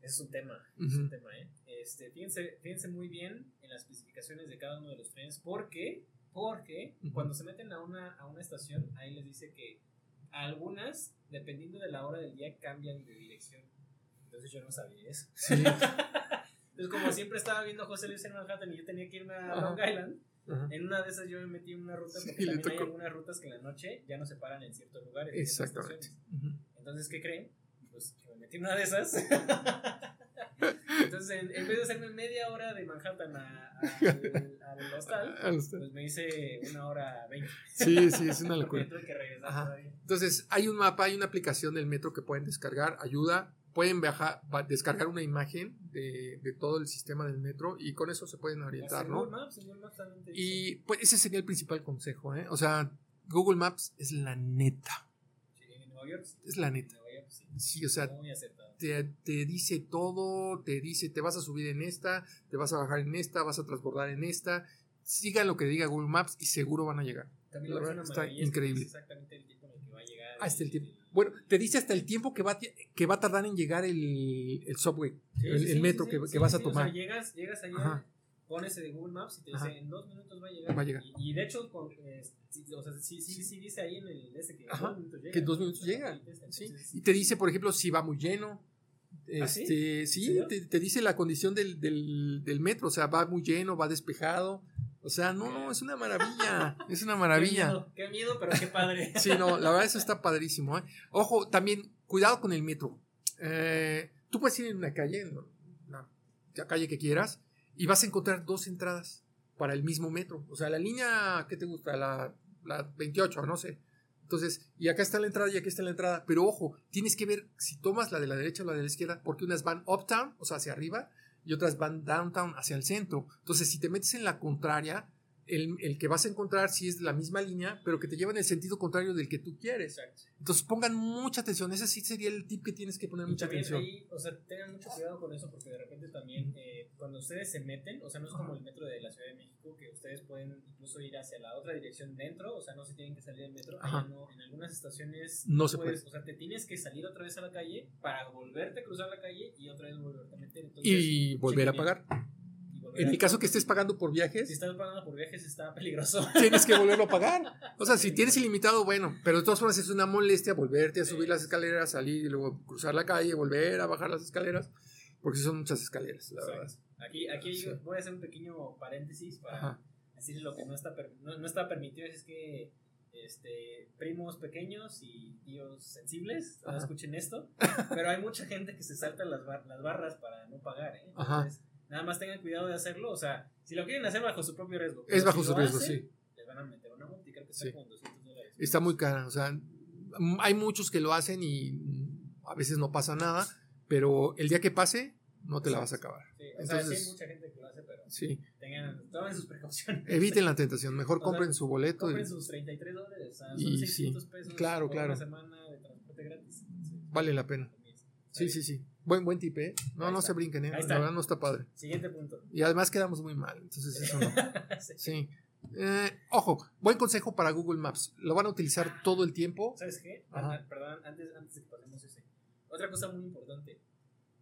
Es un tema. Es un tema, ¿eh? Este, fíjense, fíjense muy bien en las especificaciones de cada uno de los trenes. porque Porque Ujú. cuando se meten a una, a una estación, ahí les dice que algunas, dependiendo de la hora del día, cambian de dirección. Entonces yo no sabía eso. Sí. <laughs> Entonces, como siempre estaba viendo a José Luis en Manhattan y yo tenía que irme a. Long Island, Ajá. en una de esas yo me metí en una ruta porque también hay algunas rutas que en la noche ya no se paran en ciertos lugares. en Exactamente. estaciones. Ujú. Entonces, ¿qué creen? Pues que me metí en una de esas. <laughs> Entonces, en, en vez de hacerme media hora de Manhattan a- a- al, al hostal, <laughs> pues me hice una hora veinte. Sí, sí, es una <laughs> locura. tuve que regresar Ajá. todavía. Entonces, hay un mapa, hay una aplicación del metro que pueden descargar, ayuda, pueden viajar, va- descargar una imagen de, de todo el sistema del metro y con eso se pueden orientar, en ¿no? Google Maps, en Google Maps. Y pues ese sería el principal consejo, ¿eh? O sea, Google Maps es la neta, Sí, en Nueva York, sí. es la En neta. Nueva York, sí. Sí, o sea, Muy acertado. Te dice todo, te dice, te vas a subir en esta, te vas a bajar en esta, vas a transbordar en esta. Sigan lo que diga Google Maps y seguro van a llegar. También La está increíble. dice exactamente el tiempo en el que va a llegar. Hasta el tiempo. Bueno, te dice hasta el tiempo que va, que va a tardar en llegar el, el subway, Sí, el, sí, el sí, metro sí, que, vas a sí, o sea, tomar. llegas, llegas allá, Ajá. pones en Google Maps y te Ajá. dice en dos minutos va a llegar. Va a llegar. Y, y de hecho, con, eh, sí, o sea, sí, dice ahí en el ese que en dos minutos llega. que en dos minutos llega. Y te dice, por ejemplo, si va muy lleno. ¿Ah, sí? Este, sí, te, te dice la condición del, del, del metro, o sea, va muy lleno, va despejado. O sea, no, no, es una maravilla, es una <laughs> Qué maravilla. miedo, qué miedo, pero qué padre. <laughs> Sí, no, la verdad eso está padrísimo. ¿eh? Ojo, también, cuidado con el metro. Eh, tú puedes ir en una calle, la, la calle que quieras, y vas a encontrar dos entradas para el mismo metro. O sea, la línea, ¿qué te gusta? La, la 28, no sé. Entonces, y acá está la entrada y aquí está la entrada. Pero ojo, tienes que ver si tomas la de la derecha o la de la izquierda, porque unas van uptown, o sea, hacia arriba, y otras van downtown, hacia el centro. Entonces, si te metes en la contraria, el, el que vas a encontrar sí es la misma línea, pero que te lleva en el sentido contrario del que tú quieres. Exacto. Entonces pongan mucha atención. Ese sí sería el tip que tienes que poner Y mucha atención. ahí, o sea, tengan mucho cuidado con eso porque de repente también eh, cuando ustedes se meten, o sea, no es como el metro de la Ciudad de México que ustedes pueden incluso ir hacia la otra dirección dentro, o sea, no se tienen que salir del metro. No, en algunas estaciones No se puedes, o sea, te tienes que salir otra vez a la calle para volverte a cruzar la calle y otra vez volverte a meter. Entonces, Y volver a pagar. En el caso que estés pagando por si viajes, estás pagando por viajes está peligroso. <laughs> tienes que volverlo a pagar. <laughs> O sea, si tienes ilimitado, bueno, pero de todas formas es una molestia volverte a subir las escaleras, salir y luego cruzar la calle, volver a bajar las escaleras, porque son muchas escaleras, la verdad. Aquí, aquí Sí. voy a hacer un pequeño paréntesis para Ajá. decir lo que no está, no, no está permitido es que este, primos pequeños y tíos sensibles no escuchen esto, <laughs> pero hay mucha gente que se salta las, bar- las barras para no pagar, ¿eh? Ajá. Entonces, nada más tengan cuidado de hacerlo, o sea, si lo quieren hacer bajo su propio riesgo. Es bajo si su riesgo, hacen, sí. Les van a meter una multa y creo que está Sí. como 200 dólares. Está muy cara, o sea, hay muchos que lo hacen y a veces no pasa nada, pero el día que pase, no te la vas a acabar. Sí, o sea, sí Entonces- hay mucha gente que lo hace, pero Sí, tengan, tomen sus precauciones. eviten la tentación, mejor O sea, compren su boleto. y- Compren sus 33 dólares, o sea, son Y 600 sí, pesos claro, por claro. una semana de transporte gratis. Vale la pena. Sí, sí, sí. Buen, buen tip, ¿eh? No, no se brinquen, ¿eh? La verdad no está padre. Siguiente punto. Y además quedamos muy mal, entonces eso no. <laughs> Sí. Sí. Eh, ojo, buen consejo para Google Maps. Lo van a utilizar todo el tiempo. ¿Sabes qué? Ajá. Perdón, antes, antes de que pasemos ese. Otra cosa muy importante.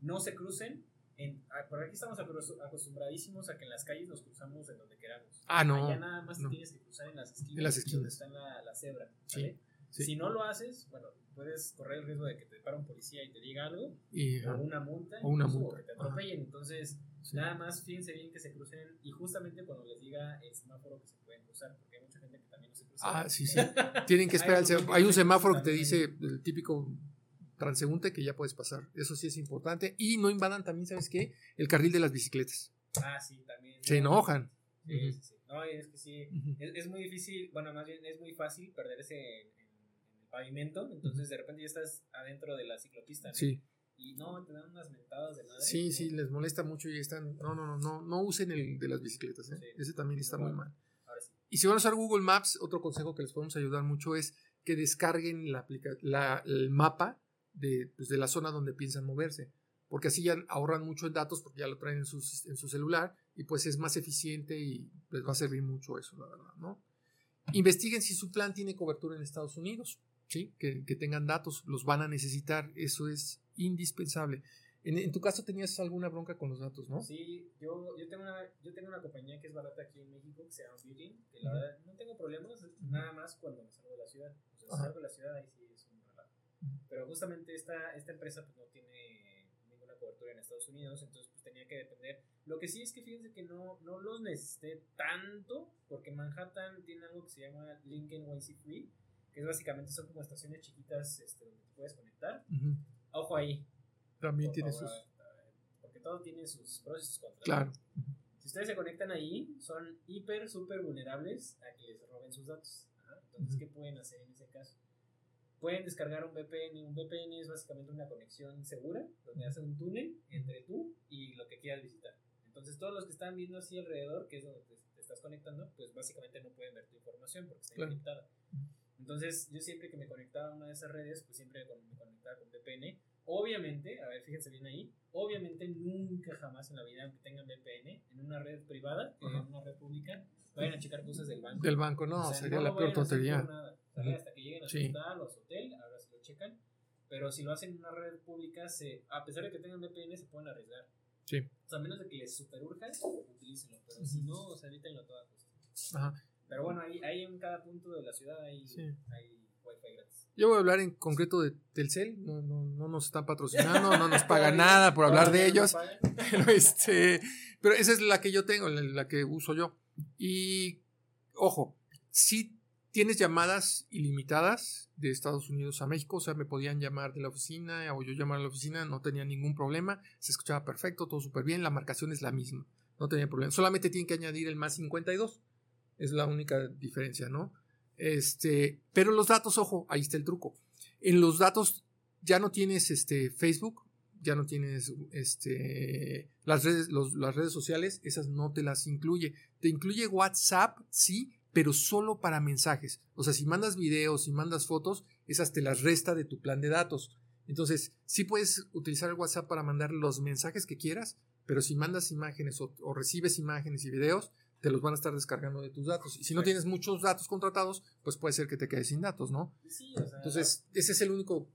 No se crucen. En, ah, por aquí estamos acos- acostumbradísimos a que en las calles nos cruzamos en donde queramos. Ah, no, Allá nada más te no. tienes que cruzar en las esquinas. En las Donde esquinas. está la, la cebra. ¿vale? sí. Si no lo haces, bueno, puedes correr el riesgo de que te pare un policía y te diga algo. Y, o una multa, O una multa, que te ajá. atropellen. Entonces, sí. nada más fíjense bien que se crucen y justamente cuando les diga el semáforo que se pueden cruzar, porque hay mucha gente que también no se cruza. Ah, sí, sí. <laughs> Tienen que esperar. Hay un semáforo que te dice el típico transeúnte que ya puedes pasar. Eso sí es importante. Y no invadan también, ¿sabes qué? El carril de las bicicletas. Ah, sí, también. Se enojan. Sí, sí, sí. No, es que sí. Es, es muy difícil, bueno, más bien es muy fácil perderse en, pavimento. Entonces, de repente ya estás adentro de la ciclopista. ¿no? Sí, Y no, te dan unas mentadas de madre. sí, sí, les molesta mucho y están. No, no, no, no, no usen el de las bicicletas. ¿eh? Sí. Ese también está muy mal. Ahora sí. Y si van a usar Google Maps, otro consejo que les podemos ayudar mucho es que descarguen la aplica- la- el mapa de, pues, de la zona donde piensan moverse. Porque así ya ahorran mucho en datos porque ya lo traen en, sus- en su celular y pues es más eficiente y les va a servir mucho eso, la verdad, ¿no? Investiguen si su plan tiene cobertura en Estados Unidos, ¿sí? Que, que tengan datos, los van a necesitar, eso es indispensable. En, en tu caso tenías alguna bronca con los datos, ¿no? Sí, yo, yo, tengo una, yo tengo una compañía que es barata aquí en México que se llama Virgin, que la verdad no tengo problemas, nada más cuando me salgo de la ciudad. O sea, salgo de la ciudad ahí sí es un. Pero justamente esta, esta empresa pues no tiene ninguna cobertura en Estados Unidos, entonces pues tenía que depender. Lo que sí es que fíjense que no, no los necesité tanto, porque Manhattan tiene algo que se llama Lincoln YC Free, que es básicamente son como estaciones chiquitas este, donde te puedes conectar. Ojo ahí. También tiene favor, sus... Porque todo tiene sus pros y sus contras. Claro. Si ustedes se conectan ahí, son hiper, súper vulnerables a que les roben sus datos. Ajá. Entonces. ¿qué pueden hacer en ese caso? Pueden descargar un VPN. Un VPN es básicamente una conexión segura, donde hace un túnel entre tú y lo que quieras visitar. Entonces, todos los que están viendo así alrededor, que es donde te, te estás conectando, pues básicamente no pueden ver tu información porque está Claro. encriptada. Entonces, yo siempre que me conectaba a una de esas redes, pues siempre me conectaba con VPN. obviamente, a ver, fíjense bien ahí, obviamente nunca jamás en la vida, aunque tengan VPN, en una red privada, que Ajá. en una red pública, vayan a checar cosas del banco. Del banco, no, O sea, sería no la peor tontería. nada. O sea. Hasta que lleguen a su Sí. hostal o a su hotel, ahora se lo checan. Pero si lo hacen en una red pública, se, a pesar de que tengan VPN, se pueden arriesgar. Sí. O sea, a menos de que les superurja, utilícenlo. Pero si no, o sea, evítenlo a toda costa. Ajá. Pero bueno, ahí, ahí en cada punto de la ciudad hay, Sí. hay wifi gratis. Yo voy a hablar en concreto de Telcel, no, no, no nos están patrocinando, no nos <laughs> pagan nada por hablar de ellos. <laughs> Pero, este, pero esa es la que yo tengo, la, la que uso yo. Y, ojo, si tienes llamadas ilimitadas de Estados Unidos a México, o sea, me podían llamar de la oficina o yo llamar a la oficina, no tenía ningún problema, se escuchaba perfecto, todo súper bien, la marcación es la misma, no tenía problema. Solamente tienen que añadir el más 52, es la única diferencia, ¿no? Este, pero los datos, ojo, ahí está el truco. En los datos ya no tienes este Facebook, ya no tienes este las redes, las redes sociales, esas no te las incluye. Te incluye WhatsApp, sí, pero solo para mensajes. O sea, si mandas videos, si mandas fotos, esas te las resta de tu plan de datos. Entonces, sí puedes utilizar el WhatsApp para mandar los mensajes que quieras, pero si mandas imágenes o recibes imágenes y videos, te los van a estar descargando de tus datos. Y si no Sí. tienes muchos datos contratados, pues puede ser que te quedes sin datos, ¿no? Sí, o sea, Entonces, ese es el único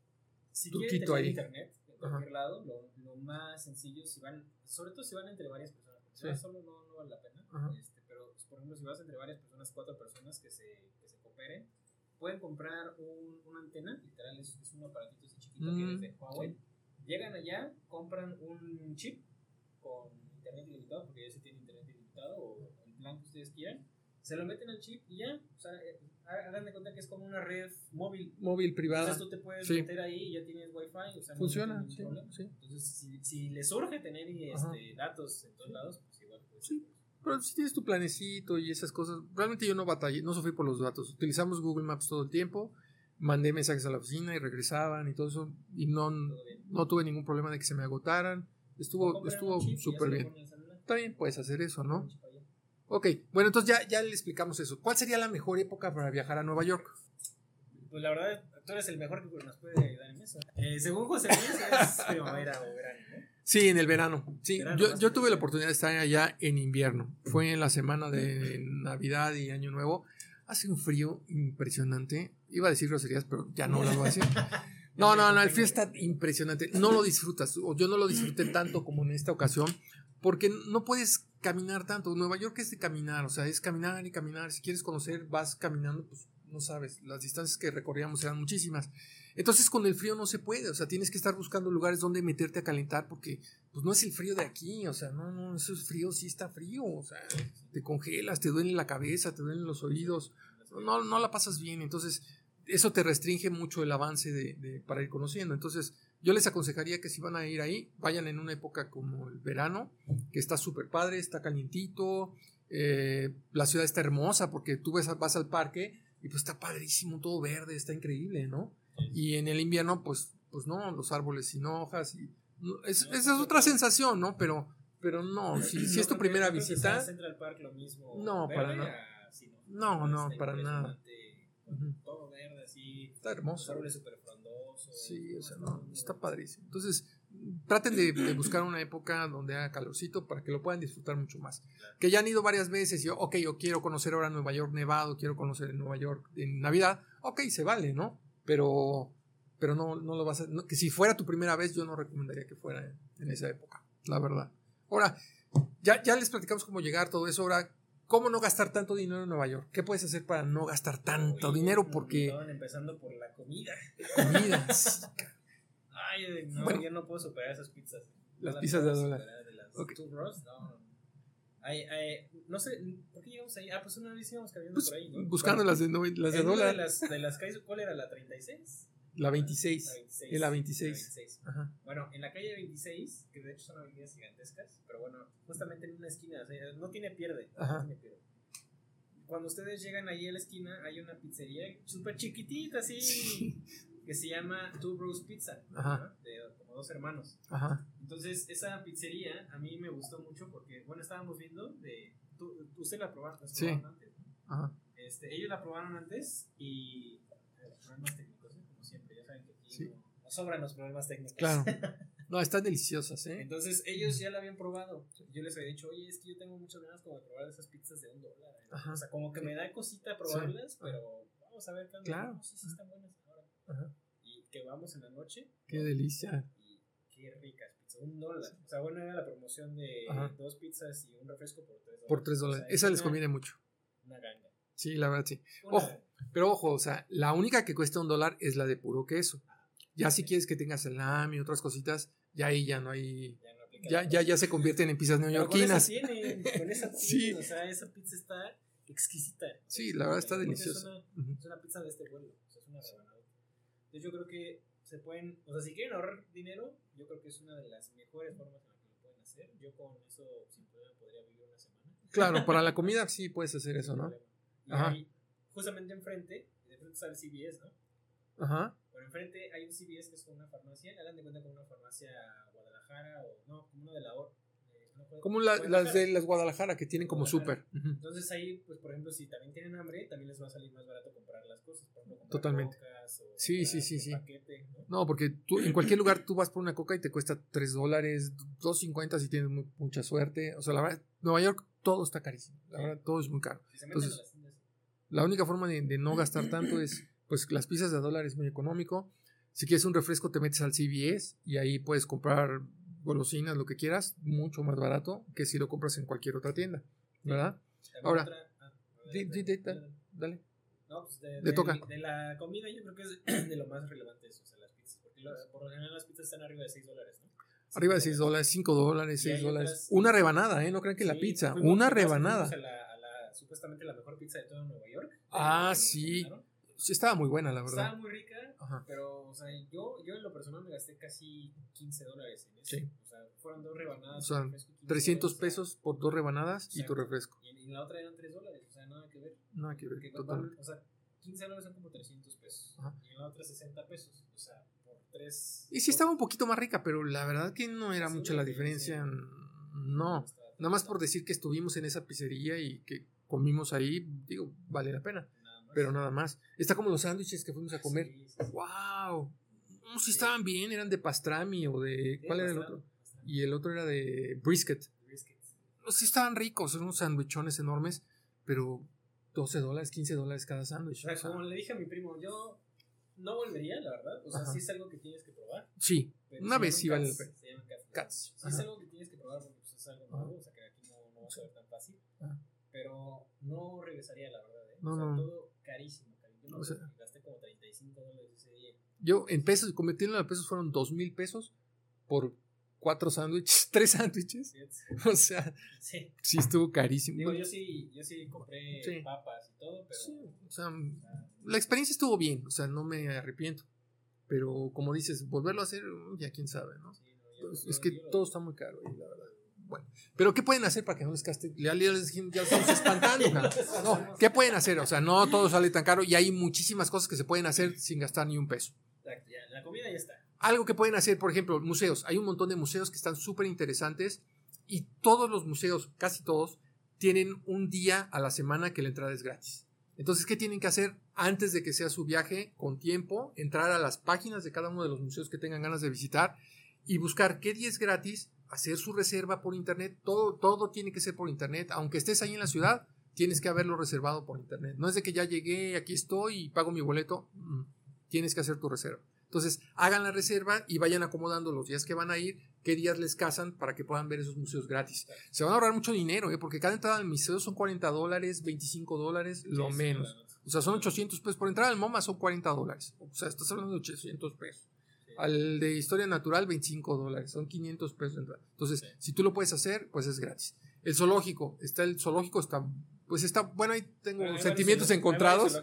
si truquito ahí. internet en cualquier Ajá. lado, lo, lo más sencillo, si van, sobre todo si van entre varias personas, porque si Sí. vas solo no, no vale la pena, este, pero pues, por ejemplo si vas entre varias personas, cuatro personas que se, que se cooperen, pueden comprar un, una antena, literal es, es un aparatito así chiquito que Mm, es de Huawei, llegan allá, compran un chip con internet ilimitado, porque ya se tiene internet ilimitado o plan que ustedes quieran, se lo meten al chip y ya, o sea, eh, hagan de cuenta que es como una red móvil móvil privada. entonces tú te puedes Sí. meter ahí y ya tienes wifi, o sea, no Funciona, tienes sí, sí. Entonces, si, si les surge tener este, datos en todos lados, pues igual pues, Sí. Pero si tienes tu planecito y esas cosas, realmente yo no batallé, no sufrí por los datos. Utilizamos Google Maps todo el tiempo, mandé mensajes a la oficina y regresaban y todo eso, y no, no tuve ningún problema de que se me agotaran. Estuvo estuvo súper bien. También puedes hacer eso, ¿no? Ok, bueno, entonces ya, ya le explicamos eso. ¿Cuál sería la mejor época para viajar a Nueva York? Pues la verdad, tú eres el mejor que nos puede ayudar en eso. Eh, según José Luis, es <laughs> primavera o verano, ¿no? Sí, en el verano. Sí, Verano, yo, yo tuve la oportunidad de estar allá en invierno. Fue en la semana de Navidad y Año Nuevo. Hace un frío impresionante. Iba a decir groserías, pero ya no las voy a decir. <laughs> No, no, no, el frío está impresionante. No lo disfrutas. O yo no lo disfruté tanto como en esta ocasión. Porque no puedes caminar tanto. Nueva York es de caminar. O sea, es caminar y caminar. Si quieres conocer, vas caminando, pues no sabes. Las distancias que recorríamos eran muchísimas. Entonces con el frío no se puede, o sea, tienes que estar buscando lugares donde meterte a calentar porque pues no es el frío de aquí, o sea, no, no, eso es frío, sí está frío, o sea, te congelas, te duele la cabeza, te duelen los oídos, no, no la pasas bien, entonces eso te restringe mucho el avance de, para ir conociendo, entonces yo les aconsejaría que si van a ir ahí, vayan en una época como el verano, que está súper padre, está calientito, eh, la ciudad está hermosa porque tú ves, vas al parque y pues está padrísimo, todo verde, está increíble, ¿no? Y en el invierno, pues, pues no, los árboles sin hojas. Y, no, es- No, esa es otra sensación, ¿no? Pero, pero no, si, si No es tu primera no visita, Central Park lo mismo. No, para nada. No, no, Está para nada. Todo verde así. está Los hermoso. Sí, o sea, no, está padrísimo. Entonces, traten de, de buscar una época donde haga calorcito para que lo puedan disfrutar mucho más. Que ya han ido varias veces y, ok, yo quiero conocer ahora Nueva York nevado, quiero conocer Nueva York en Navidad, ok, se vale, ¿no? Pero, pero no, no lo vas a... no, que si fuera tu primera vez, yo no recomendaría que fuera en, en esa época, la verdad. Ahora, ya, ya les platicamos cómo llegar, todo eso. Ahora, ¿cómo no gastar tanto dinero en Nueva York? ¿Qué puedes hacer para no gastar tanto Oye, dinero? Porque Estaban empezando por la comida. comida, <laughs> Ay, no, Bueno. yo no puedo superar esas pizzas. Las No pizzas de dólar. De las Ok. Two Bros, no, no. Ay, ay, no sé, ¿por qué llegamos ahí? Ah, pues una vez íbamos caminando Pues, por ahí, ¿no? buscando Bueno, las de, nove- las de dólar. De las, de las calles, ¿cuál era? ¿La 36? La 26. La 26. En la 26. La 26. Ajá. Bueno, en la calle 26, que de hecho son avenidas gigantescas, pero bueno, justamente en una esquina, o sea, no tiene pierde. Ajá. No tiene pierde. Cuando ustedes llegan ahí a la esquina, hay una pizzería súper chiquitita, así, que se llama Two Bros Pizza, Ajá. ¿no? de como dos hermanos. Ajá. Entonces, esa pizzería a mí me gustó mucho porque, bueno, estábamos viendo de. Tú, usted la probaron, la Sí. antes, ¿no? Ajá. Este, ellos la probaron antes y. ver, problemas técnicos, ¿eh? como siempre, ya saben que aquí Sí. no- sobran los problemas técnicos. Claro. <laughs> No, están deliciosas, ¿eh? Entonces ellos ya la habían probado. Yo les había dicho, oye, es que yo tengo muchas ganas como de probar esas pizzas de un dólar. ¿eh? O sea, como que me da cosita probarlas, pero vamos a ver qué. Claro. No, sí, sí están buenas ahora. Ajá. Y que vamos en la noche Qué delicia. y qué ricas pizzas. Un dólar. O sea, bueno, era la promoción de Ajá. dos pizzas y un refresco por tres dólares. Por tres O dólares. sea, Esa es les conviene mucho. Una ganga. Sí, la verdad sí. Una Ojo. ganga. Pero ojo, o sea, la única que cuesta un dólar es la de puro queso. Ya si quieres que tenga salami y otras cositas, ya ahí ya no hay. Ya no aplica Ya, ya, ya se convierten en pizzas Pero neoyorquinas. Con esa tienen, con esa <laughs> Sí. O sea, esa pizza está exquisita. Sí, la verdad está deliciosa. Es una, es una pizza de este vuelo. O sea, es una rebanada. Entonces yo creo que se pueden, o sea, si quieren ahorrar dinero, yo creo que es una de las mejores formas en las que lo pueden hacer. Yo con eso, sin problema, podría vivir una semana. Claro, para la <laughs> comida sí puedes hacer eso, ¿no? Y Ajá. ahí, justamente enfrente, de frente está el CVS, ¿no? Ajá. Enfrente hay un CVS que es como una farmacia, hagan de cuenta como una farmacia Guadalajara o no, como una de la OR. eh, no Como la- las de las Guadalajara que tienen como súper. Entonces ahí, pues por ejemplo, si también tienen hambre, también les va a salir más barato comprar las cosas. Por ejemplo, Totalmente. cocas o Sí, sí, sí, sí. paquete, ¿no? No, porque tú, en cualquier lugar tú vas por una coca y te cuesta 3 dólares, 2.50 si tienes mu- mucha suerte. O sea, la verdad, Nueva York todo está carísimo. La verdad, todo es muy caro. Entonces- La única forma de, de no gastar tanto es, pues las pizzas de dólar es muy económico. Si quieres un refresco te metes al CVS y ahí puedes comprar golosinas, lo que quieras, mucho más barato que si lo compras en cualquier otra tienda, ¿verdad? Ahora, otra- ah, dale. Dale. No, pues de, de- toca. de la comida yo creo que es <clears throat> de lo más relevante eso, o sea, las pizzas. Porque lo- por lo general las pizzas están arriba de 6 dólares, ¿no? Arriba de 6 dólares, 5 dólares, Y hay 6 dólares. otras- Una rebanada, ¿eh? No crean que la Sí, pizza, fuimos- una rebanada. a la, a la- supuestamente la mejor pizza de todo Nueva York. Ah, sí. Sí, estaba muy buena, la Estaba verdad. muy rica, Ajá. pero, o sea, yo, yo en lo personal me gasté casi 15 dólares en eso. Sí. O sea, fueron dos rebanadas. O sea, un refresco y 15 300 dólares, sea, pesos por dos rebanadas y tu refresco. Y en, la otra eran 3 dólares, o sea, nada que ver. Nada que ver, Porque totalmente. o sea, 15 dólares son como 300 pesos. Ajá. Y en la otra 60 pesos. O sea, por 3. Y sí estaba un poquito más rica, pero la verdad que no era mucha la diferencia. No. Nada más por decir que estuvimos en esa pizzería y que comimos ahí, digo, vale la pena. Pero nada más. Está como los sándwiches que fuimos a comer. Sí, sí, sí. ¡Wow! No, si estaban bien, eran de pastrami o de. ¿Cuál era el otro? Y el otro era de brisket. No, sí estaban ricos, eran unos sandwichones enormes, pero 12 dólares, 15 dólares cada sándwich. O sea, como le dije a mi primo, yo no volvería, la verdad. O sea, Ajá. sí es algo que tienes que probar. sí, una vez sí vale la pena. Se llaman cats. Cats, Sí es algo que tienes que probar porque pues, es algo nuevo. O sea, que aquí no, no va a ser tan fácil. Ajá. Pero no regresaría, la verdad. ¿eh? No, o sea, no. todo carísimo. carísimo. Yo O me sea- gasté como 35 dólares ese día. Yo en pesos, convirtiéndolo a pesos fueron 2 mil pesos por cuatro sándwiches, <laughs> tres sándwiches. Sí, O sea, Sí. sí estuvo carísimo. Digo, yo sí, yo sí compré papas y todo, pero. O sea, o la experiencia estuvo bien, o sea, no me arrepiento. Pero como dices, volverlo a hacer, ya quién sabe, ¿no? no, yo- Pues, yo- es que yo todo está muy caro ahí, la verdad. Bueno, pero ¿qué pueden hacer para que no les gaste? Ya, ya les ya estamos espantando. cara. No, ¿qué pueden hacer? O sea, no todo sale tan caro y hay muchísimas cosas que se pueden hacer sin gastar ni un peso. Exacto, ya, la comida ya está. Algo que pueden hacer, por ejemplo, museos. Hay un montón de museos que están súper interesantes y todos los museos, casi todos, tienen un día a la semana que la entrada es gratis. Entonces, ¿qué tienen que hacer antes de que sea su viaje con tiempo? Entrar a las páginas de cada uno de los museos que tengan ganas de visitar y buscar qué día es gratis, hacer su reserva por internet. Todo, todo tiene que ser por internet. Aunque estés ahí en la ciudad, tienes que haberlo reservado por internet. No es de que ya llegué, aquí estoy y pago mi boleto. Tienes que hacer tu reserva. Entonces, hagan la reserva y vayan acomodando los días que van a ir, qué días les casan para que puedan ver esos museos gratis. Se van a ahorrar mucho dinero, ¿eh? porque cada entrada al museo son 40 dólares, 25 dólares, lo menos. O sea, son 800 pesos. Por entrar al MoMA son 40 dólares. O sea, estás hablando de 800 pesos. Al de historia natural, 25 dólares. Son 500 pesos. Entonces, Sí. si tú lo puedes hacer, pues es gratis. El zoológico, está el zoológico, está, pues está, bueno, ahí tengo sentimientos encontrados.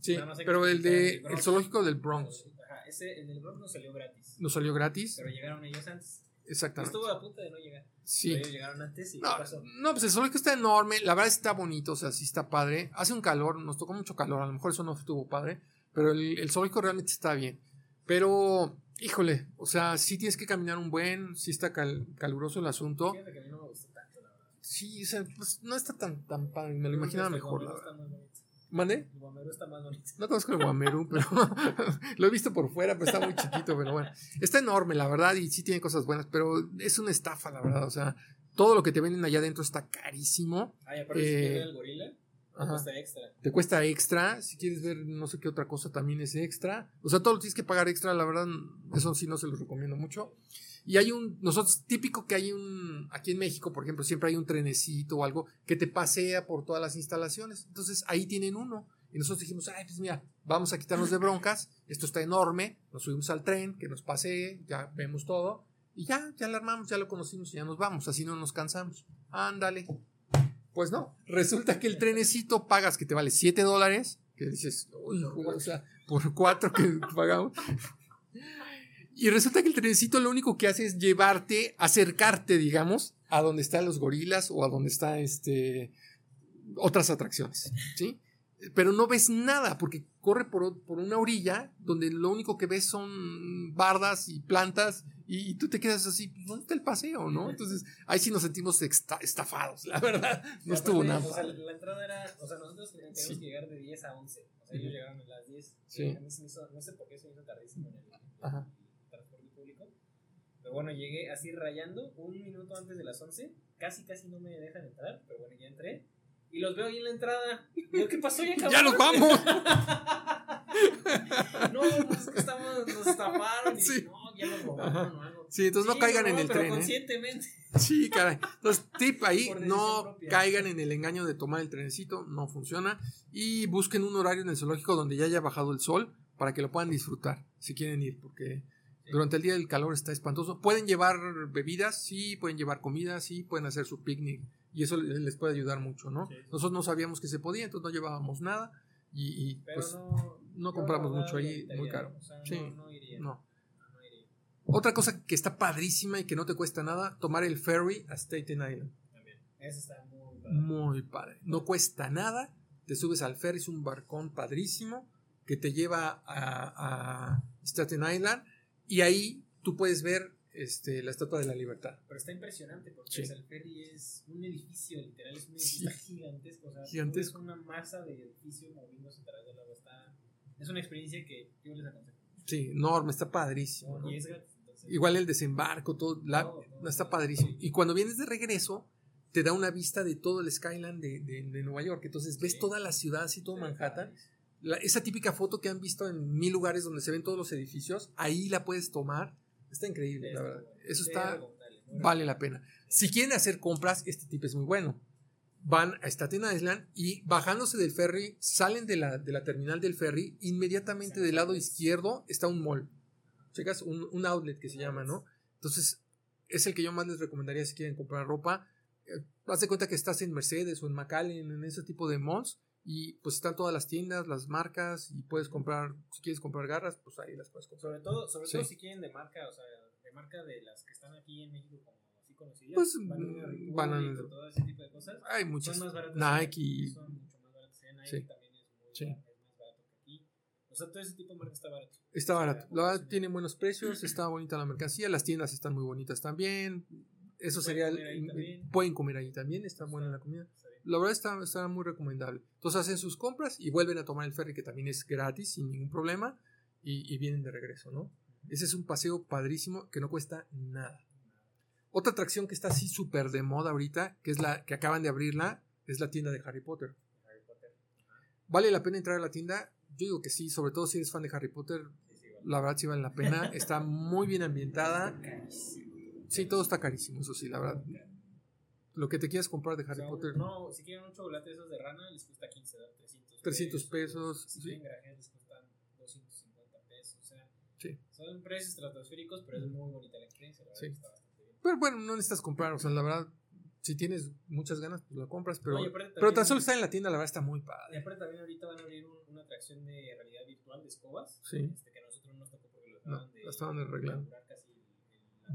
Sí, pero el de, el zoológico del Bronx Ajá, ese, el del Bronx no salió gratis. nos salió gratis. Pero llegaron ellos antes. Exactamente. Estuvo a punto de no llegar. Sí. Pero ellos llegaron antes y No, ¿qué pasó? no, pues el zoológico está enorme, la verdad está bonito, o sea, sí está padre. Hace un calor, nos tocó mucho calor, a lo mejor eso no estuvo padre, pero el, el zoológico realmente está bien. Pero, híjole, o sea, sí tienes que caminar un buen, sí está cal- caluroso el asunto. Fíjate que a mí no me gustó tanto, la verdad. Sí, o sea, pues no está tan, tan padre, me lo imaginaba mejor, la verdad. ¿Mande? El Guamerú está más bonito. No conozco el Guamerú, <laughs> pero <laughs> lo he visto por fuera, pero está muy chiquito, pero bueno. Está enorme, la verdad, y sí tiene cosas buenas, pero es una estafa, la verdad. O sea, todo lo que te venden allá adentro está carísimo. Ay, aparte, si Eh, ver el gorila, Ajá. cuesta extra. Te cuesta extra. Si quieres ver no sé qué otra cosa, también es extra. O sea, todo lo tienes que pagar extra, la verdad, eso sí no se los recomiendo mucho. Y hay un, nosotros, típico que hay un, aquí en México, por ejemplo, siempre hay un trenecito o algo que te pasea por todas las instalaciones. Entonces ahí tienen uno. Y nosotros dijimos, ay, pues mira, vamos a quitarnos de broncas. Esto está enorme. Nos subimos al tren, que nos pasee, ya vemos todo. Y ya, ya lo armamos, ya lo conocimos y ya nos vamos. Así no nos cansamos. Ándale. Pues no, resulta que el trenecito pagas que te vale 7 dólares, que dices, uy, o sea, por 4 que <laughs> pagamos. Y resulta que el trenecito lo único que hace es llevarte, acercarte, digamos, a donde están los gorilas o a donde están este, otras atracciones, ¿sí? Pero no ves nada porque corre por, por una orilla donde lo único que ves son bardas y plantas y, tú te quedas así, pues, ¿dónde está el paseo, no? Entonces, ahí sí nos sentimos estafados, la verdad. No estuvo nada. O sea, la entrada era. O sea, nosotros teníamos Sí. que llegar de 10 a 11. O sea, ellos llegaron a las 10. Sí. A mí se me hizo. No sé por qué se me hizo tardísimo en el, Ajá. el transporte público. Pero bueno, llegué así rayando un minuto antes de las 11. Casi, casi no me dejan entrar. Pero bueno, ya entré. Y los veo ahí en la entrada. Digo, ¿qué pasó? Ya, ¡Ya nos vamos! <laughs> no, pues es que estamos, nos estafaron. Y Sí. no, ya nos robaron o algo. Sí, entonces no caigan en el pero tren. ¿eh? conscientemente. Sí, caray. Entonces, tip ahí, <laughs> no propia. caigan en el engaño de tomar el trenecito, no funciona. Y busquen un horario en el zoológico donde ya haya bajado el sol para que lo puedan disfrutar, si quieren ir, porque durante el día el calor está espantoso. Pueden llevar bebidas, sí, pueden llevar comida, sí, pueden hacer su picnic y eso les puede ayudar mucho, ¿no? Sí. Nosotros no sabíamos que se podía, entonces no llevábamos nada y, y, Pero pues no. compramos mucho ahí, lo muy caro. O sea, Sí. no, no iría. no. Otra cosa que está padrísima y que no te cuesta nada, tomar el ferry a Staten Island. También. Ese está muy padre. Muy padre. No cuesta nada. Te subes al ferry, es un barcón padrísimo que te lleva a, a Staten Island y ahí tú puedes ver este, la Estatua de la Libertad. Pero está impresionante porque Sí. o sea, el ferry es un edificio, literal, es un Sí. edificio gigantesco. O sea, Gigantesco. Es una masa de edificio moviéndose a través del agua. Está, es una experiencia que yo les aconsejo. Sí, enorme, está padrísimo. ¿no? Y es gratis. Igual el desembarco, todo, la- está padrísimo. Y cuando vienes de regreso, te da una vista de todo el skyline de, de- de Nueva York. Entonces ves toda la ciudad, así todo Manhattan. La- esa típica foto que han visto en mil lugares donde se ven todos los edificios, ahí la puedes tomar. Está increíble, la verdad. Eso está, vale la pena. Si quieren hacer compras, este tip es muy bueno. Van a Staten Island y bajándose del ferry, salen de la, de la terminal del ferry, inmediatamente del lado izquierdo está un mall. Checas, un, un outlet que se llama, ¿no? Entonces, es el que yo más les recomendaría si quieren comprar ropa. Eh, haz de cuenta que estás en Mercedes o en McAllen, en ese tipo de malls, y pues están todas las tiendas, las marcas, y puedes comprar, si quieres comprar garras, pues ahí las puedes comprar. Sobre todo, sobre Sí. todo si quieren de marca, o sea, de marca de las que están aquí en México como así conocidas. Pues, Banana mm, Banana- todo ese tipo de cosas. Hay muchas. Son más baratas. Nike Son mucho más baratas. Nike Sí. también es, muy Sí. barato. O sea, todo ese tipo de marca está barato. Está barato. La verdad tiene buenos precios, está bonita la mercancía, las tiendas están muy bonitas también. Eso Pueden sería. comer también. pueden comer ahí también, está buena la comida. La verdad está, está muy recomendable. Entonces hacen sus compras y vuelven a tomar el ferry, que también es gratis, sin ningún problema, y, y vienen de regreso, ¿no? Ese es un paseo padrísimo que no cuesta nada. Otra atracción que está así súper de moda ahorita, que es la que acaban de abrirla, es la tienda de Harry Potter. Harry Potter. ¿Vale la pena entrar a la tienda? Yo digo que sí, sobre todo si eres fan de Harry Potter, la verdad sí vale la pena. <laughs> Está muy bien ambientada. Sí, todo está carísimo, eso sí, la verdad. Lo que te quieras comprar de O Harry sea, un- Potter, No, si quieren un chocolate de esos de rana, les cuesta 15, ¿verdad? 300 300 pesos, Si sí. quieren grajeas, les cuestan 250 pesos. O sea, Sí. son precios estratosféricos, pero es muy bonita la experiencia. La verdad Sí. está bastante bien. Pero bueno, no necesitas comprar, o sea, la verdad, si tienes muchas ganas, pues la compras, pero, y pero tan solo está en la tienda, la verdad está muy Y padre. aparte también ahorita van a abrir un- una atracción de realidad virtual de escobas. Sí. Este, que a nosotros no nos tocó porque lo No, estaban de, la estaban arreglando. inaugurar casi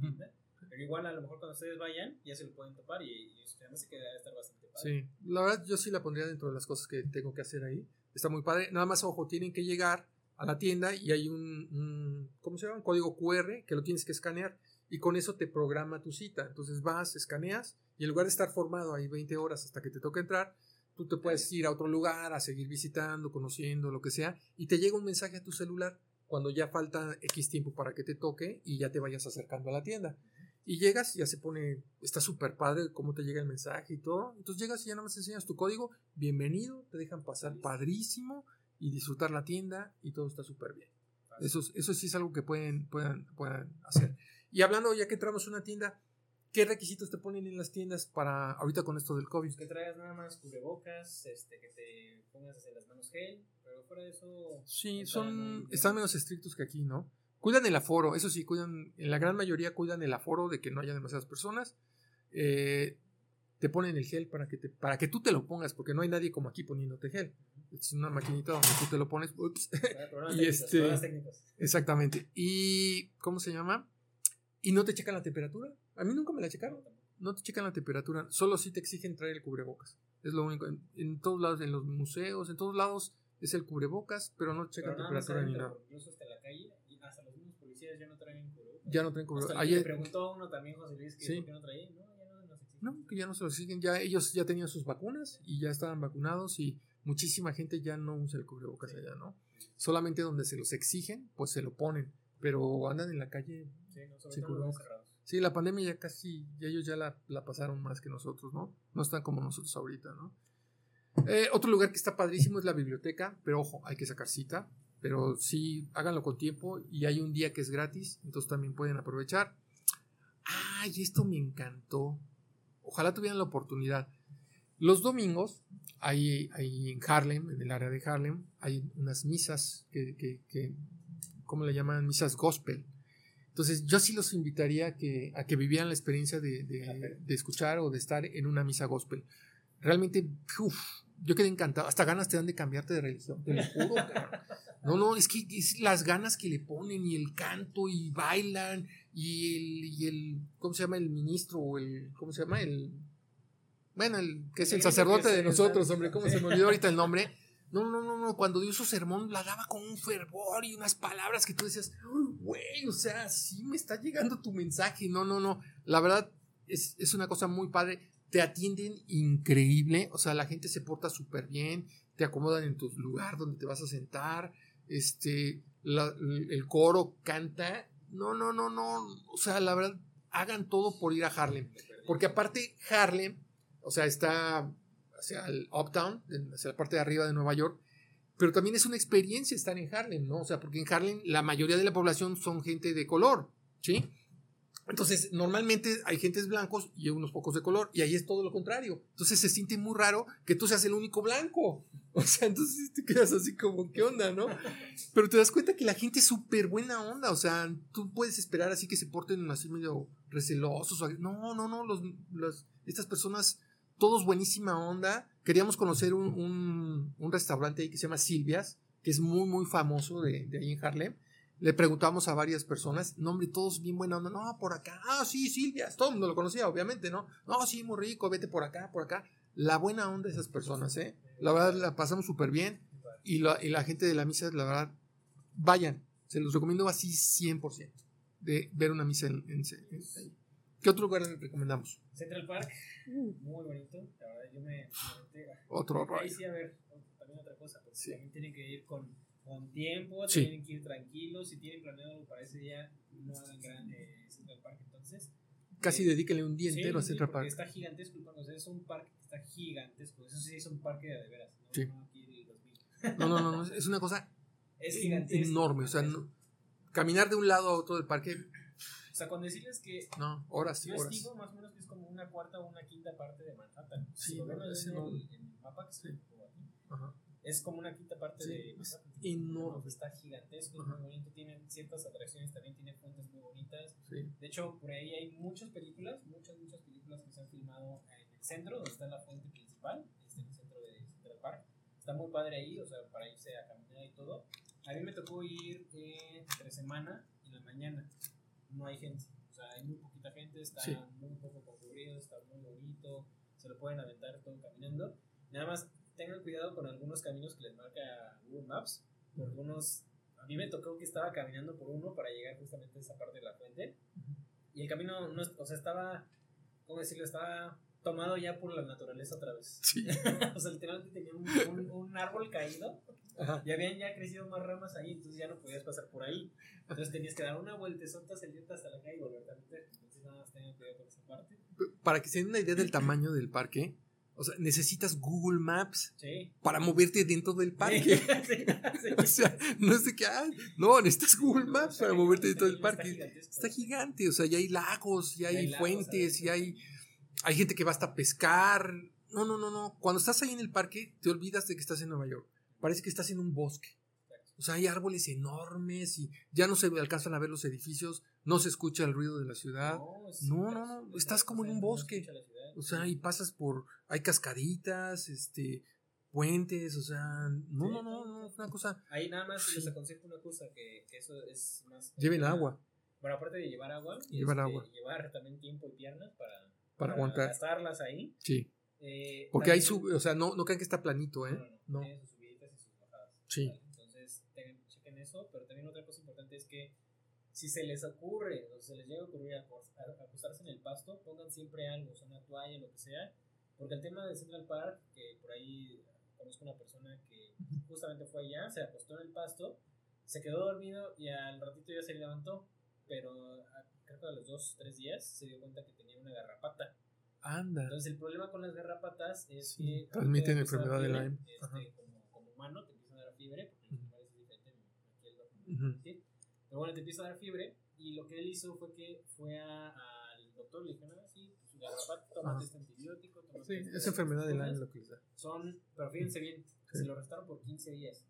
en la. Pero igual a lo mejor cuando ustedes vayan ya se lo pueden topar y, y además se queda estar bastante padre. Sí, la verdad yo sí la pondría dentro de las cosas que tengo que hacer ahí. Está muy padre. Nada más, ojo, tienen que llegar a la tienda y hay un, un- ¿cómo se llama? Un código QR que lo tienes que escanear y con eso te programa tu cita. Entonces vas, escaneas y en lugar de estar formado ahí 20 horas hasta que te toque entrar, tú te puedes ir a otro lugar, a seguir visitando, conociendo, lo que sea, y te llega un mensaje a tu celular cuando ya falta X tiempo para que te toque y ya te vayas acercando a la tienda. Y llegas ya se pone, está súper padre cómo te llega el mensaje y todo. Entonces llegas y ya nada más enseñas tu código, bienvenido, te dejan pasar padrísimo y disfrutar la tienda y todo está súper bien. Eso, es- eso sí es algo que pueden, puedan, puedan hacer. Y hablando, ya que entramos a una tienda, ¿qué requisitos te ponen en las tiendas para ahorita con esto del COVID? Que traigas nada más cubrebocas, este, que te pongas en las manos gel, pero fuera de eso. Sí, son, están menos estrictos que aquí, ¿no? Cuidan el aforo, eso sí, cuidan, en la gran mayoría cuidan el aforo de que no haya demasiadas personas. Eh, te ponen el gel para que, te, para que tú te lo pongas, porque no hay nadie como aquí poniéndote gel. Es una maquinita donde tú te lo pones. ups. <laughs> Y técnicos, este-. Exactamente. Y, ¿cómo se llama? Y no te checan la temperatura. A mí nunca me la checaron. No te checan la temperatura. Solo si te exigen traer el cubrebocas. Es lo único. En, en todos lados, en los museos, en todos lados es el cubrebocas, pero no checan Pero temperatura ni nada. incluso hasta la calle, y hasta los mismos policías ya no traen cubrebocas. Ya no Hasta cubrebocas. le Ayer, preguntó uno también, José Luis, que Sí. por qué no traía. No, ya no nos exigen. no, que ya no se lo exigen. Ya ellos ya tenían sus vacunas y ya estaban vacunados y muchísima gente ya no usa el cubrebocas allá, ¿no? Solamente donde se los exigen, pues se lo ponen. Pero andan en la calle Sí, cerrados. La pandemia ya casi, ya ellos ya la, la pasaron más que nosotros, ¿no? No están como nosotros ahorita, ¿no? Eh, otro lugar que está padrísimo es la biblioteca, pero ojo, hay que sacar cita, pero sí, háganlo con tiempo y hay un día que es gratis, entonces también pueden aprovechar. Ay, esto me encantó. Ojalá tuvieran la oportunidad. Los domingos, hay, hay en Harlem, en el área de Harlem, hay unas misas que, que, que ¿cómo le llaman? Misas gospel. Entonces, yo sí los invitaría a que, a que vivieran la experiencia de, de- de escuchar o de estar en una misa gospel. Realmente, uf, yo quedé encantado. Hasta ganas te dan de cambiarte de religión, te lo juro. <laughs> cabrón. No, no, es que es las ganas que le ponen y el canto y bailan y el, y el ¿cómo se llama? El ministro o el, ¿cómo se llama? El, bueno, el que es el sacerdote de nosotros, hombre, ¿cómo se me olvidó ahorita el nombre? No, no, no, no, cuando dio su sermón la daba con un fervor y unas palabras que tú decías, güey, o sea, sí me está llegando tu mensaje. No, no, no. La verdad es, es una cosa muy padre. Te atienden increíble. O sea, la gente se porta súper bien. Te acomodan en tu lugar donde te vas a sentar. Este, la- el coro canta. No, no, no, no. O sea, la verdad, hagan todo por ir a Harlem. Porque aparte, Harlem, o sea, está hacia el uptown, hacia la parte de arriba de Nueva York, pero también es una experiencia estar en Harlem, ¿no? O sea, porque en Harlem la mayoría de la población son gente de color, ¿sí? Entonces, normalmente hay gentes blancos y unos pocos de color, y ahí es todo lo contrario. Entonces se siente muy raro que tú seas el único blanco. O sea, entonces te quedas así como, ¿qué onda, no? Pero te das cuenta que la gente es súper buena onda. O sea, tú puedes esperar así que se porten así medio recelosos. No, no, no. Los, los- estas personas, todos buenísima onda. Queríamos conocer un, un- restaurante ahí que se llama Silvias, que es muy, muy famoso de, de ahí en Harlem. Le preguntamos a varias personas, no, hombre, todos bien buena onda. No, por acá. Ah, sí, Silvias. Todo el mundo lo conocía, obviamente, ¿no? No, sí, muy rico, vete por acá, por acá. La buena onda de esas personas, ¿eh? La verdad, la pasamos súper bien. Y la, y la gente de la misa, la verdad, vayan. Se los recomiendo así 100% de ver una misa en, en- en-. ¿Qué otro lugar recomendamos? Central Park, muy bonito. La verdad, yo me. me metí- Otro Ahí rollo. sí, a ver, también otra cosa. Porque Sí. también tienen que ir con, con tiempo, Sí. tienen que ir tranquilos. Si tienen planeado algo para ese día, no hagan gran eh, Central Park. Entonces, Casi eh, dedíquenle un día sí, entero a Central Park. Está gigantesco, o sea, es un parque que está gigantesco. Eso sí es un parque de, veras. ¿no? Sí. No aquí el 2000. No, no, no, no, es una cosa <laughs> Es gigantesco. enorme. O sea, no- caminar de un lado a otro del parque, sea, con decirles que no, horas Yo horas. estimo más o menos que es como una cuarta o una quinta parte de Manhattan. Sí, si lo ven no, es en, el, en el mapa que se Sí. aquí, Ajá. es como una quinta parte Sí, de es Manhattan. enorme. Está gigantesco, Ajá. es muy bonito. Tiene ciertas atracciones, también tiene fuentes muy bonitas. Sí. De hecho, por ahí hay muchas películas, muchas, muchas películas que se han filmado en el centro, donde está la fuente principal, este, en el centro de Central Park. Está muy padre ahí, o sea, para irse a caminar y todo. A mí me tocó ir entre semana en la mañana. No hay gente, o sea, hay muy poquita gente, está Sí. muy poco concurrido, está muy bonito, se lo pueden aventar todo caminando. Nada más tengan cuidado con algunos caminos que les marca Google Maps. Por algunos, a mí me tocó que estaba caminando por uno para llegar justamente a esa parte de la fuente. Y el camino, no, o sea, estaba, ¿cómo decirlo? Estaba tomado ya por la naturaleza otra vez. Sí. <laughs> o sea, literalmente tenía un, un, un árbol caído Ajá. y habían ya crecido más ramas ahí, entonces ya no podías pasar por ahí. Entonces tenías que dar una vueltezota, hasta la calle y volverte a meter. Entonces nada más tenías cuidado con esa parte. Para que se den una idea del tamaño del parque, o sea, necesitas Google Maps Sí. para moverte dentro del parque. <laughs> Sí, sí. <laughs> O sea, no es de que, ah, no, necesitas Google Maps para moverte dentro del parque. Está gigante, o sea, ya hay lagos, ya Ya hay, hay fuentes, ya hay, hay gente que va hasta a pescar. No, no, no, no. Cuando estás ahí en el parque, te olvidas de que estás en Nueva York. Parece que estás en un bosque. O sea, hay árboles enormes y ya no se alcanzan a ver los edificios, no se escucha el ruido de la ciudad. No, es- No, no, no, es- estás como en un bosque. O sea, y pasas por, hay cascaditas, este, puentes, o sea, no, Sí, no, no, no, es una cosa. Ahí nada más les aconsejo una cosa, que, que eso es más... Lleven agua Bueno, aparte de llevar agua, Llevar este, agua. llevar también tiempo y piernas para, para aguantar. gastarlas ahí. Sí. Eh, Porque ahí sube, o sea, no, no crean que está planito, ¿eh? No, no, no, No. Tiene sus subiditas y sus bajadas. Sí. ¿vale? Entonces, tengan- chequen eso, pero también otra cosa importante es que si se les ocurre o se les llega a ocurrir acostarse en el pasto, pongan siempre algo, o sea, una toalla, lo que sea, porque el tema de Central Park, que por ahí conozco una persona que justamente fue allá, se acostó en el pasto, se quedó dormido y al ratito ya se levantó, pero creo que a los dos, tres días se dio cuenta que tenía una garrapata. Anda. Entonces el problema con las garrapatas es Sí, que transmiten enfermedad de Lyme. este, como, como humano fiebre, porque los animales es diferente, aquí el doctor, Ujú. ¿sí? Pero bueno, te empieza a dar fiebre y lo que él hizo fue que fue al doctor le dijeron, ah, sí, pues garrapata, tómate Ajá. este antibiótico, tómate Sí, estas- es enfermedad de estas Lyme cosas". lo que les da. Son, pero fíjense bien, Sí. se lo restaron por 15 días.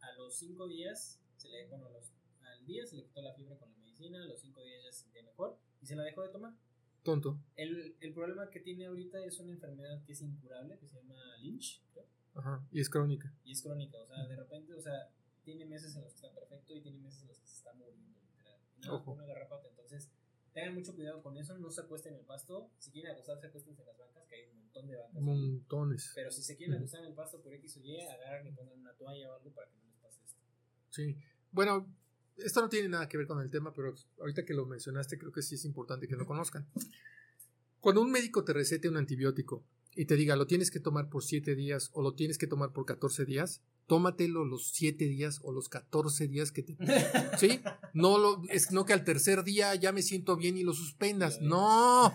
A los 5 días, se le, bueno, los- al día se le quitó la fiebre con la medicina, a los 5 días ya se sentía mejor y se la dejó de tomar. Tonto. El, el problema que tiene ahorita es una enfermedad que es incurable, que se llama Lynch, creo, Ajá. Y es crónica. y es crónica. O sea, de repente, o sea, tiene meses en los que está perfecto y tiene meses en los que se está muriendo, literal. Nada, Ojo. una garrapata. Entonces, tengan mucho cuidado con eso, no se acuesten en el pasto. Si quieren acostarse, acuéstense en las bancas, que hay un montón de bancas. Montones. Pero si se quieren acostar en el pasto por X o Y, agarran y pongan una toalla o algo para que no les pase esto. Sí. Bueno, esto no tiene nada que ver con el tema, pero ahorita que lo mencionaste, creo que sí es importante que lo conozcan. Cuando un médico te recete un antibiótico y te diga lo tienes que tomar por 7 días o lo tienes que tomar por 14 días, tómatelo los 7 días o los 14 días que te <laughs> ¿Sí? No lo es no que al tercer día ya me siento bien y lo suspendas. No.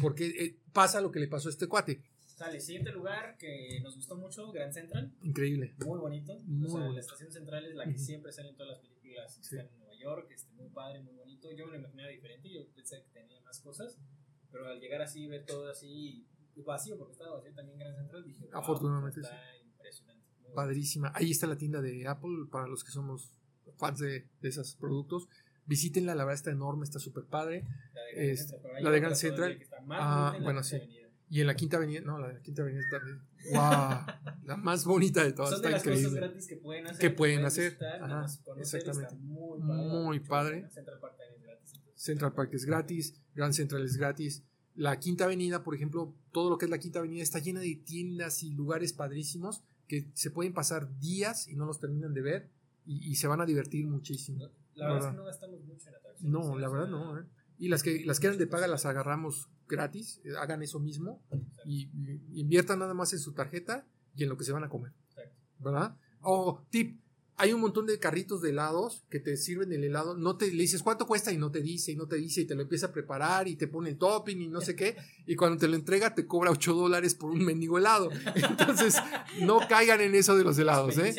Porque eh, pasa lo que le pasó a este cuate. Sale, siguiente lugar que nos gustó mucho, Grand Central. Increíble. Muy bonito. Muy o sea, bonito. la estación central es la que siempre sale en todas las películas que Sí. están en Nueva York. Este, muy padre, muy bonito. Yo me lo imaginaba diferente. Yo pensé que tenía más cosas. Pero al llegar así, ver todo así vacío, porque estaba vacío también Grand Central, dije, wow, Afortunadamente, está impresionante. Muy bonito. Padrísima. Ahí está la tienda de Apple para los que somos fans de, de esos productos. Visítenla, la verdad está enorme, está súper padre. La de Grand Es- Central, Ah, bueno, sí. Avenida. Y en la Quinta Avenida, no, la de la Quinta Avenida también. ¡Wow! <laughs> La más bonita de todas, Son de está las cosas increíble. gratis que pueden hacer. Que pueden hacer, visitar, ajá, conocer, exactamente. Muy padre. Muy padre. Central Park también es gratis. Central Park es gratis, Grand Central es gratis. La Quinta Avenida, por ejemplo, todo lo que es la Quinta Avenida está llena de tiendas y lugares padrísimos que se pueden pasar días y no los terminan de ver y, y se van a divertir muchísimo. La verdad es que no gastamos mucho en atracciones. No, la verdad no. ¿eh? Y las que, las que eran de paga las agarramos gratis, eh, hagan eso mismo y, y inviertan nada más en su tarjeta y en lo que se van a comer. Exacto. ¿Verdad? O tip, hay un montón de carritos de helados que te sirven el helado, no te le dices cuánto cuesta y no te dice y no te dice y te lo empieza a preparar y te pone el topping y no sé qué y cuando te lo entrega te cobra 8 dólares por un mendigo helado. Entonces no caigan en eso de los helados, ¿eh?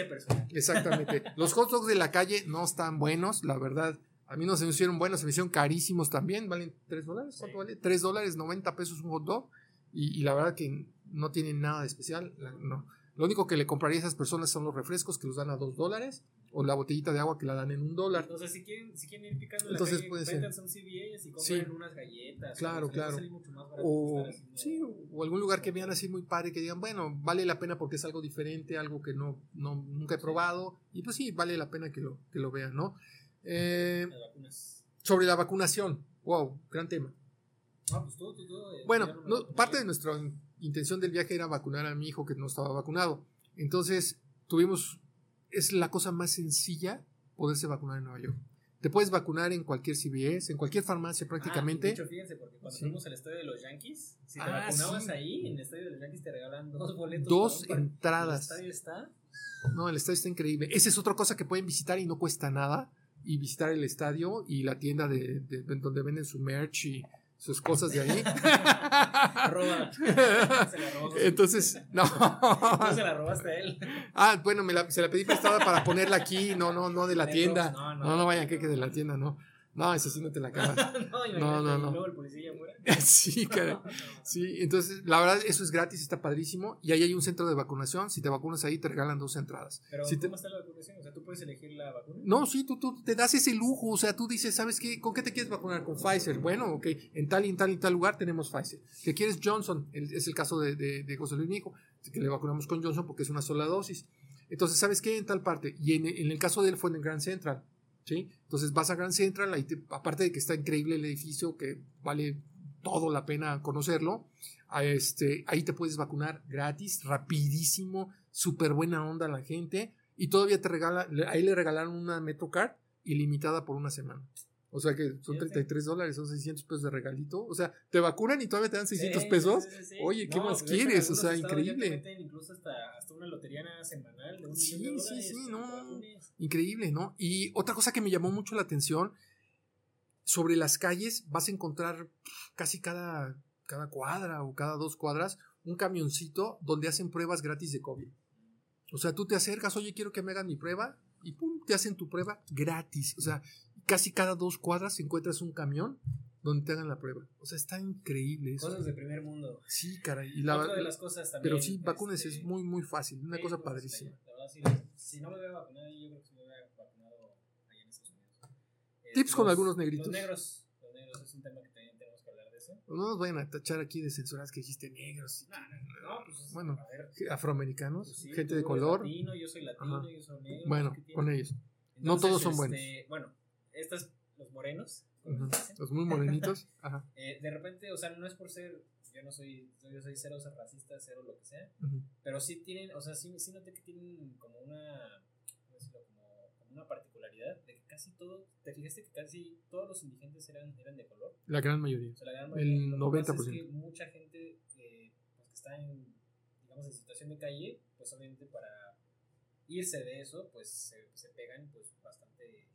Exactamente. Los hot dogs de la calle no están buenos, la verdad. A mí no se me hicieron buenos, se me hicieron carísimos también. ¿Valen 3 dólares? ¿Cuánto vale? 3 dólares, 90 pesos un hot dog. Y, y la verdad que no tienen nada de especial. no. Lo único que le compraría a esas personas son los refrescos que los dan a 2 dólares. O la botellita de agua que la dan en un dólar. Entonces, si quieren, si quieren ir picando en Entonces la calle, puede ser. un CVS y compren Sí. unas galletas. Claro, claro. mucho más O, sí, o algún lugar que vean así muy padre, que digan, bueno, vale la pena porque es algo diferente, algo que no, no nunca he probado. Y pues sí, vale la pena que lo, que lo vean, ¿no? Eh, Las sobre la vacunación. Wow, gran tema. Ah, pues tú, tú, tú. eh, Bueno, no parte de nuestra intención del viaje era vacunar a mi hijo que no estaba vacunado. Entonces, tuvimos, es la cosa más sencilla poderse vacunar en Nueva York. Te puedes vacunar en cualquier CVS, en cualquier farmacia Ah, prácticamente. de hecho, fíjense, porque cuando Sí. fuimos al estadio de los Yankees, si te Ah, vacunabas sí. ahí, en el estadio de los Yankees te regalan dos boletos. Dos entradas. El estadio está. No, el estadio está increíble. Esa es otra cosa que pueden visitar y no cuesta nada. Y visitar el estadio y la tienda de, de- de donde venden su merch y sus cosas de ahí. <laughs> Arroba. <laughs> se la robó. Entonces, no. Tú se la robaste a él. Ah, bueno, me la, se la pedí prestada para ponerla aquí. No, no, no de la tienda. No, no. No, no vayan que que de la tienda, no. No, eso sí no te la <laughs> acabas. no, No, no, no. luego el policía muere. <laughs> sí, cara. <laughs> Sí, entonces, la verdad, eso es gratis, está padrísimo. Y ahí hay un centro de vacunación. Si te vacunas ahí, te regalan dos entradas. Pero, Si te- ¿cómo está la vacunación? O sea, ¿tú puedes elegir la vacuna? No, sí, tú, tú te das ese lujo. O sea, tú dices, ¿sabes qué? ¿Con qué te quieres vacunar? Con Pfizer. Bueno, ok. En tal y en tal y tal lugar tenemos Pfizer. ¿Qué quieres Johnson? Es el caso de, de, de José Luis, mi hijo, que le vacunamos con Johnson porque es una sola dosis. Entonces, ¿sabes qué? En tal parte. Y en, en el caso de él fue en el Grand Central. ¿Sí? Entonces vas a Grand Central, ahí te- aparte de que está increíble el edificio, que vale todo la pena conocerlo, este, ahí te puedes vacunar gratis, rapidísimo, súper buena onda la gente, y todavía te regala, ahí le regalaron una MetroCard ilimitada por una semana. O sea que son Fíjate. 33 dólares, son 600 pesos de regalito. O sea, te vacunan y todavía te dan 600 Sí, pesos. sí, sí, sí. Oye, ¿qué No, más pues, quieres? O sea, ya te increíble. meten incluso hasta, hasta una lotería semanal de un Sí, de sí, dólares. sí, no. Increíble, ¿no? Y otra cosa que me llamó mucho la atención, sobre las calles vas a encontrar casi cada, cada cuadra o cada dos cuadras un camioncito donde hacen pruebas gratis de COVID. O sea, tú te acercas, oye, quiero que me hagan mi prueba y pum, te hacen tu prueba gratis. O sea, casi cada dos cuadras encuentras un camión donde te hagan la prueba. O sea, está increíble eso. Cosas de primer mundo. Sí, caray. Y la, Otra de las cosas también. pero sí, vacunes este, es muy, muy fácil. Una cosa pues, padrísima. este, La verdad, sí, si no me hubiera vacunado, yo creo que sí me hubiera vacunado allá en Estados Unidos. Eh, Tips con algunos negritos. Los negros. Los negros es un tema que también tenemos que hablar de eso. No nos vayan a tachar aquí de censuras que dijiste negros. No, no, no, pues, Bueno, a ver, afroamericanos, pues sí, gente de color. Latino, yo soy latino, Ajá. yo soy negro. Bueno, con ellos. No todos son este, Bueno, estos, los morenos, como dicen, Los muy morenitos. <laughs> Ajá. eh, de repente, o sea, no es por ser, yo no soy, yo soy cero racista, cero lo que sea, pero sí tienen, o sea, sí, sí noté que tienen como una, ¿cómo decirlo? Como, como una particularidad de que casi todo, te fijaste que casi todos los indigentes eran, eran de color. La gran mayoría. O sea, la gran El mayoría. Lo que pasa 90%. Es que mucha gente eh, pues, que está en, digamos, en situación de calle, pues obviamente para irse de eso, pues se, se pegan pues bastante, o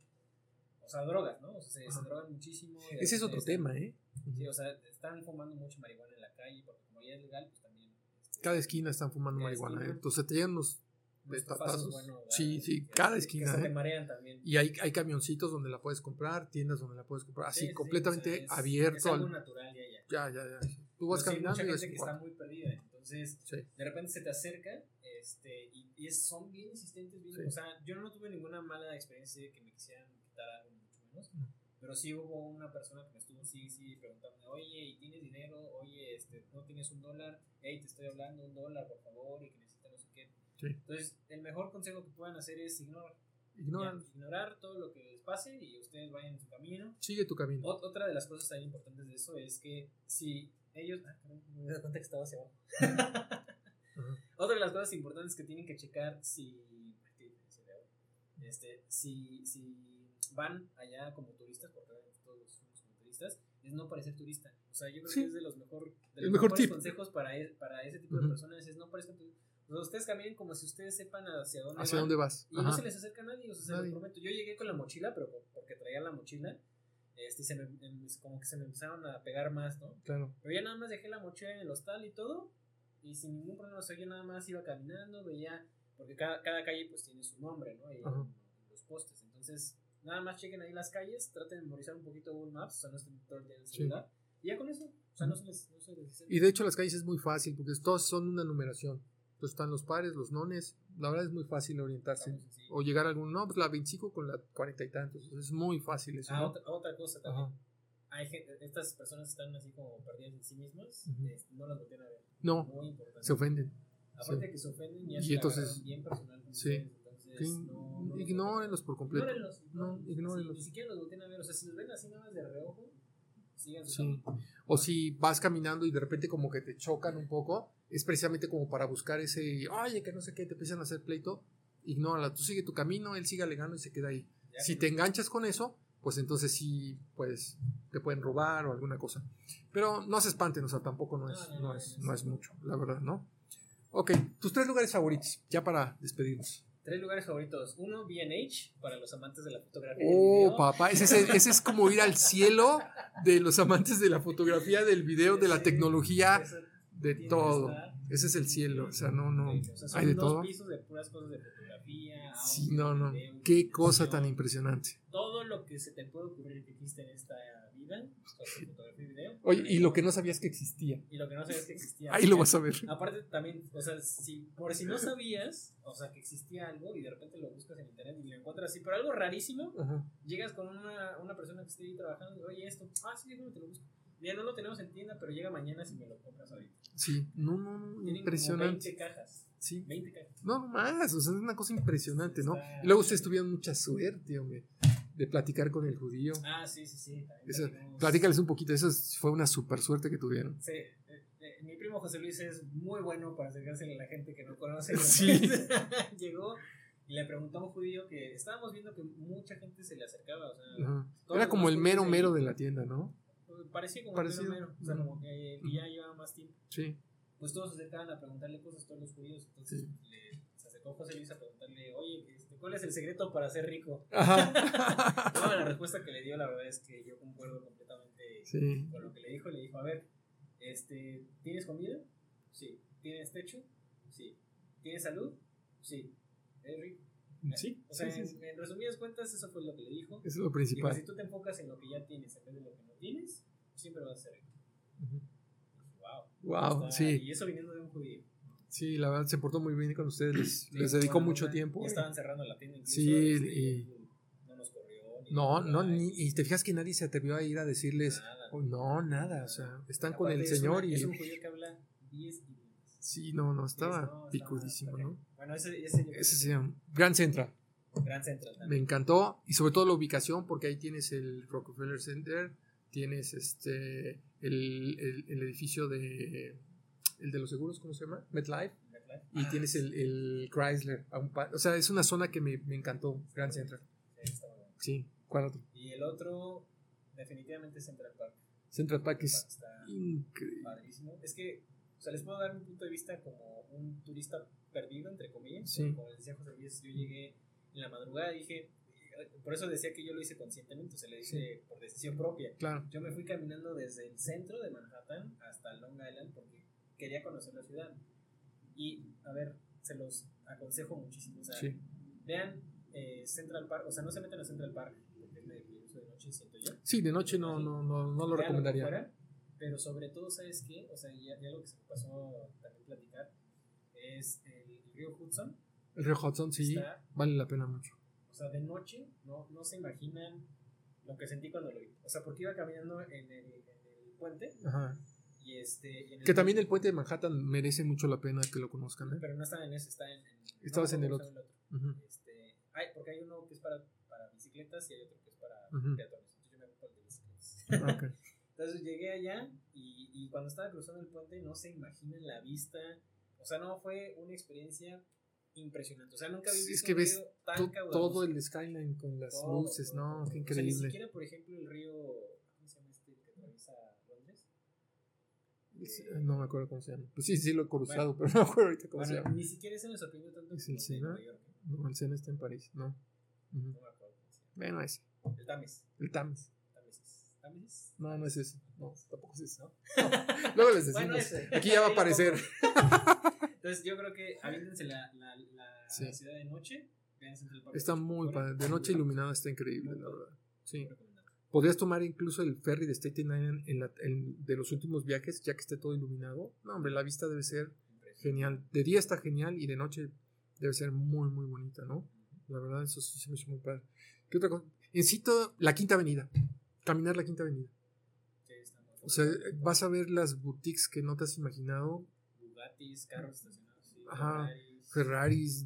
sea, drogas, ¿no? O sea, se, drogan muchísimo. y de Ese es otro están- tema, ¿eh? Sí, o sea, están fumando mucho marihuana en la calle, porque como ya es legal, pues también. este, Cada esquina están fumando marihuana. esquina. ¿eh? Entonces te llegan petatazos. tofazos, bueno, Sí, sí, Que- cada esquina, Que se ¿eh? te marean también. Y hay, hay camioncitos donde la puedes comprar, tiendas donde la puedes comprar, Sí, así sí, completamente o sea, es- abierto. Es algo al- natural ya, ya. Ya, ya, ya. Tú vas Pero sí hay caminando y mucha ves gente un que está muy perdida. Entonces, Sí. de repente se te acerca este, y, y son bien insistentes. Bien, Sí. O sea, yo no tuve ninguna mala experiencia de que me quisieran quitar algo, Pero sí hubo una persona que me estuvo sí, sí, preguntando, oye, ¿y tienes dinero? Oye, este, ¿no tienes un dólar? Hey, te estoy hablando, un dólar, por favor, y que necesita no sé qué. Sí. Entonces, el mejor consejo que puedan hacer es ignorar. Ignorar todo lo que les pase y ustedes vayan en su camino. sigue tu camino. Ot- otra de las cosas también importantes de eso es que si ellos. Ah, me he dado cuenta que estaba hacia abajo. <laughs> Otra de las cosas importantes que tienen que checar si. Este, si, si van allá como turistas, porque todos somos como turistas, es no parecer turista. O sea, yo creo Sí. que es de los, mejor, de los mejor mejores tip. consejos para, e- para ese tipo de Ujú. personas es no parezcan turistas. O sea, ustedes caminen como si ustedes sepan hacia dónde ¿Hacia van. dónde vas? Y no se les acerca a nadie, o sea, se Nadie. prometo. Yo llegué con la mochila, pero por- porque traía la mochila, este, se me, em- como que se me empezaron a pegar más, ¿no? Claro. Pero ya nada más dejé la mochila en el hostal y todo, y sin ningún problema, o sea, yo nada más iba caminando, veía, porque cada, cada calle pues tiene su nombre, ¿no? Y Ajá. los postes, entonces, nada más chequen ahí las calles, traten de memorizar un poquito Google Maps, o sea, no estén todo el día en el Sí. celular, y ya con eso, o sea, no se les, no se les. Y de hecho las calles es muy fácil porque todas son una numeración. Entonces están los pares, los nones. La verdad es muy fácil orientarse. O llegar a algún, no, pues la 25 con la 40 y tantos. Es muy fácil eso. Ah, ¿no? otra, otra cosa también. Ajá. hay gente, estas personas están así como perdidas en sí mismas, eh, no las voltean a ver. No, Muy se ofenden. Aparte sí. de que se ofenden, Y la entonces- bien personal sí. ustedes, Que no- ignórenlos por completo. Ignórenlos, No, ignórenlos. ignórenlos. Sí, ni siquiera los volteen a ver, o sea, si los ven así nada más de reojo, sigan su Sí. O si vas caminando y de repente como que te chocan un poco, es precisamente como para buscar ese, oye, que no sé qué, te empiezan a hacer pleito, ignórala, tú sigue tu camino, él sigue alegando y se queda ahí. Ya Si que- te enganchas con eso, pues entonces sí, pues te pueden robar o alguna cosa. Pero no se espanten, o sea, tampoco no es, No, es, no es mucho, la verdad, ¿no? Ok, tus tres lugares favoritos, ya para despedirnos. Tres lugares favoritos. Uno, B&H, para los amantes de la fotografía. Oh, video. papá, ese ese es como ir al cielo de los amantes de la fotografía, del video, de la tecnología, de todo. Ese es el cielo, o sea, no, no. O sea, son hay de dos todo. pisos de puras cosas de fotografía. Sí, audio, no, no, video, qué cosa tan impresionante. Todo lo que se te puede ocurrir que existe en esta fotografía y video. Oye, y lo que no sabías que existía, Y lo que no sabías que existía. ahí lo vas a ver. Aparte también, o sea, si, por si no sabías, o sea, que existía algo y de repente lo buscas en internet y lo encuentras así, pero algo rarísimo, Ajá. llegas con una, una persona que esté ahí trabajando y oye esto, ah, sí, déjame te lo busco. Ya no lo tenemos en tienda, pero llega mañana si me lo compras ahorita. Sí, no, no, no, impresionante. como 20 cajas. Sí. 20 cajas. No, no más, o sea, es una cosa impresionante, ¿no? Y luego ustedes tuvieron mucha suerte, hombre, de platicar con el judío. Ah, sí, sí, sí. Eso, platícales un poquito, eso es- fue una super suerte que tuvieron. Sí, eh, eh, mi primo José Luis es muy bueno para acercarse a la gente que no conoce. <laughs> Sí. <laughs> Llegó y le preguntó a un judío que estábamos viendo que mucha gente se le acercaba. O sea, Era como el mero ahí, mero de la tienda, ¿no? Parecía como Parecido. el mero mero. O sea, como que, ya llevaba más tiempo. Sí. Pues todos se acercaban a preguntarle cosas, todos los judíos. Entonces Sí. le, se acercó José Luis a preguntarle, oye, ¿cuál es el secreto para ser rico? Ajá. <laughs> No, la respuesta que le dio, la verdad es que yo concuerdo completamente Sí. con lo que le dijo. Le dijo, a ver, este, ¿tienes comida? Sí. ¿Tienes techo? Sí. ¿Tienes salud? Sí. ¿Eres rico? Sí, O sea, sí, sí, sí. En, en resumidas cuentas, eso fue lo que le dijo. Eso es lo Dijo, principal. si tú te enfocas en lo que ya tienes en vez de lo que no tienes, siempre vas a ser rico. Wow. Wow, sí. Y eso viniendo de un judío. Sí, la verdad se portó muy bien con ustedes, les, Sí, <clears throat> les fue dedicó mucho tiempo. Ya estaban cerrando la tienda incluso. Sí, este, y- No nos corrió. Ni No, no, ni, y te fijas que nadie se atrevió a ir a decirles, Nada. "Oh, no, nada, o sea, están con el es Señor una- y... Es un judío que habla 10 idiomas. Sí, no, no, estaba no, picudísimo, ¿no? Bueno, ese, ese, Ese que sí, Gran Central. Gran central Me también. encantó y sobre todo la ubicación porque ahí tienes el Rockefeller Center, tienes este el, el- el edificio de el de los seguros, ¿cómo se llama? MetLife ¿verdad? y Ah, tienes el, el Chrysler, a un o sea, es una zona que me, me encantó, Gran Central. sí, está bueno. Sí, ¿cuál otro? Y el otro, definitivamente Central Park. Central Park es está increíble. padrísimo. Es que, o sea, les puedo dar un punto de vista como un turista perdido, entre comillas. Sí. Como les decía José Luis, yo llegué en la madrugada y dije, por eso decía que yo lo hice conscientemente, o sea, lo hice por decisión propia. Claro, Yo me fui caminando desde el centro de Manhattan hasta Long Island porque quería conocer la ciudad. Y, a ver, se los aconsejo muchísimo. O sea, sí. vean eh, Central Park, o sea, no se metan a Central Park porque es medio peligroso de noche, siento yo. Sí, de noche no, no, no, no lo recomendaría. fuera, pero sobre todo, ¿sabes qué? O sea, ya, ya lo que se me pasó también platicar es el, el río Hudson. El río Hudson sí, Está- vale la pena mucho. O sea, de noche no, no se imaginan lo que sentí cuando lo vi. O sea, porque iba caminando en el, en el puente Ajá. Y este... en el Que también el puente de Manhattan merece mucho la pena que lo conozcan, ¿eh? Pero no estaba en ese, está en... en- Estabas no en el acuerdo cómo se llama Ujú. Este, hay, porque hay uno que es para, para bicicletas y hay otro que es para Ujú. peatones. Entonces yo me voy por el de bicicletas. Ah, ok. <laughs> Entonces llegué allá y, y cuando estaba cruzando el puente no se imaginan la vista. O sea, no fue una experiencia impresionante. O sea, nunca había visto es que un ves río tan todo el skyline con las Todo, luces, todo, no, qué O sea, ni increíble. siquiera, por ejemplo, el río... ¿Cómo se llama este que atraviesa Londres? Sí, Eh, No me acuerdo cómo se llama. Pues sí, sí lo he cruzado, <laughs> pero no me acuerdo ahorita cómo se llama. ni siquiera ese me sorprendió tanto ¿Es el Sena? No, el Sena está en París, no. No me acuerdo cómo se llama. Bueno, ese. El Tames. El. Támesis. ¿Támesis? No, no es ese. No, tampoco es ese. <laughs> Luego les decimos. Bueno, ese. Aquí ya va a aparecer. <laughs> Entonces yo creo que aviéntense la, la, la Sí. ciudad de noche. Está muy padre. De noche iluminada está increíble, la verdad. Sí. Podrías tomar incluso el ferry de Staten Island en la- en- de los últimos viajes, ya que esté todo iluminado. No, hombre, la vista debe ser genial. De día está genial y de noche debe ser muy, muy bonita, ¿no? La verdad, eso sí se me hizo muy padre. ¿Qué otra cosa? En sitio, la Quinta Avenida. Caminar la Quinta Avenida. O sea, vas a ver las boutiques que no te has imaginado. Bugattis, carros estacionados. Sí, Ajá. Ferraris. Ferraris.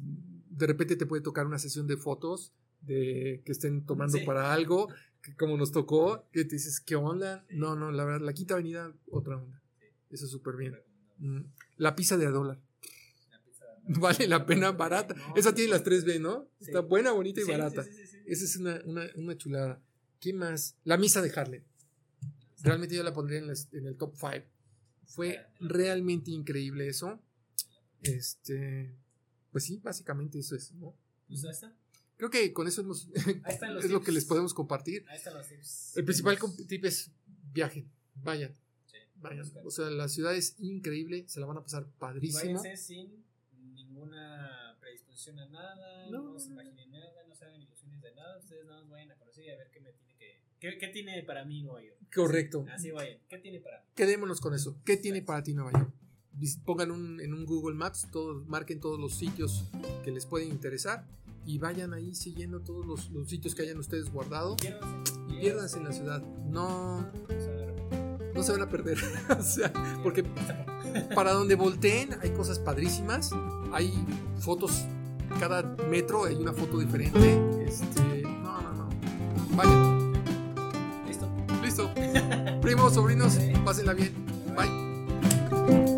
De repente te puede tocar una sesión de fotos de que estén tomando Sí. para algo, que como nos tocó, que te dices, ¿qué onda? No, no, la verdad, la Quinta Avenida, otra onda. Sí. Eso es súper bien. Mm, La pizza de a dólar. La pizza- <laughs> Vale la pena, barata. No, Esa tiene las 3B, ¿no? Está buena, bonita y barata. Esa es una, una, una chulada. ¿Qué más? La misa de Harlem. Realmente yo la pondría en, las- en el top 5. Fue realmente increíble eso. Este. Pues sí, básicamente eso es, ¿no? Pues está. Creo que con eso <laughs> es lo tips. que les podemos compartir. Ahí están los tips. El principal tip es viajen, vayan, Sí. vayan. O sea, la ciudad es increíble, se la van a pasar padrísimo. Váyanse sin ninguna predisposición a nada, No, no, se imaginen nada, no se hagan ilusiones de nada, ustedes nada más vayan a conocer y a ver qué me tiene que... ¿Qué, qué tiene para mí Nueva York? Correcto. Así vayan, ¿qué tiene para mí? Quedémonos con eso. ¿Qué tiene para ti Nueva York? Pongan un- en un Google Maps, todos, marquen todos los sitios que les pueden interesar y vayan ahí siguiendo todos los, los sitios que hayan ustedes guardado y piérdanse en la ciudad. No, se van a arrepentir. no se van a perder. <laughs> o sea, porque para donde volteen hay cosas padrísimas. Hay fotos, cada metro hay una foto diferente. Este, no, no, no. Vayan. ¿Listo? Listo. Primos, sobrinos, pásenla bien. Bye.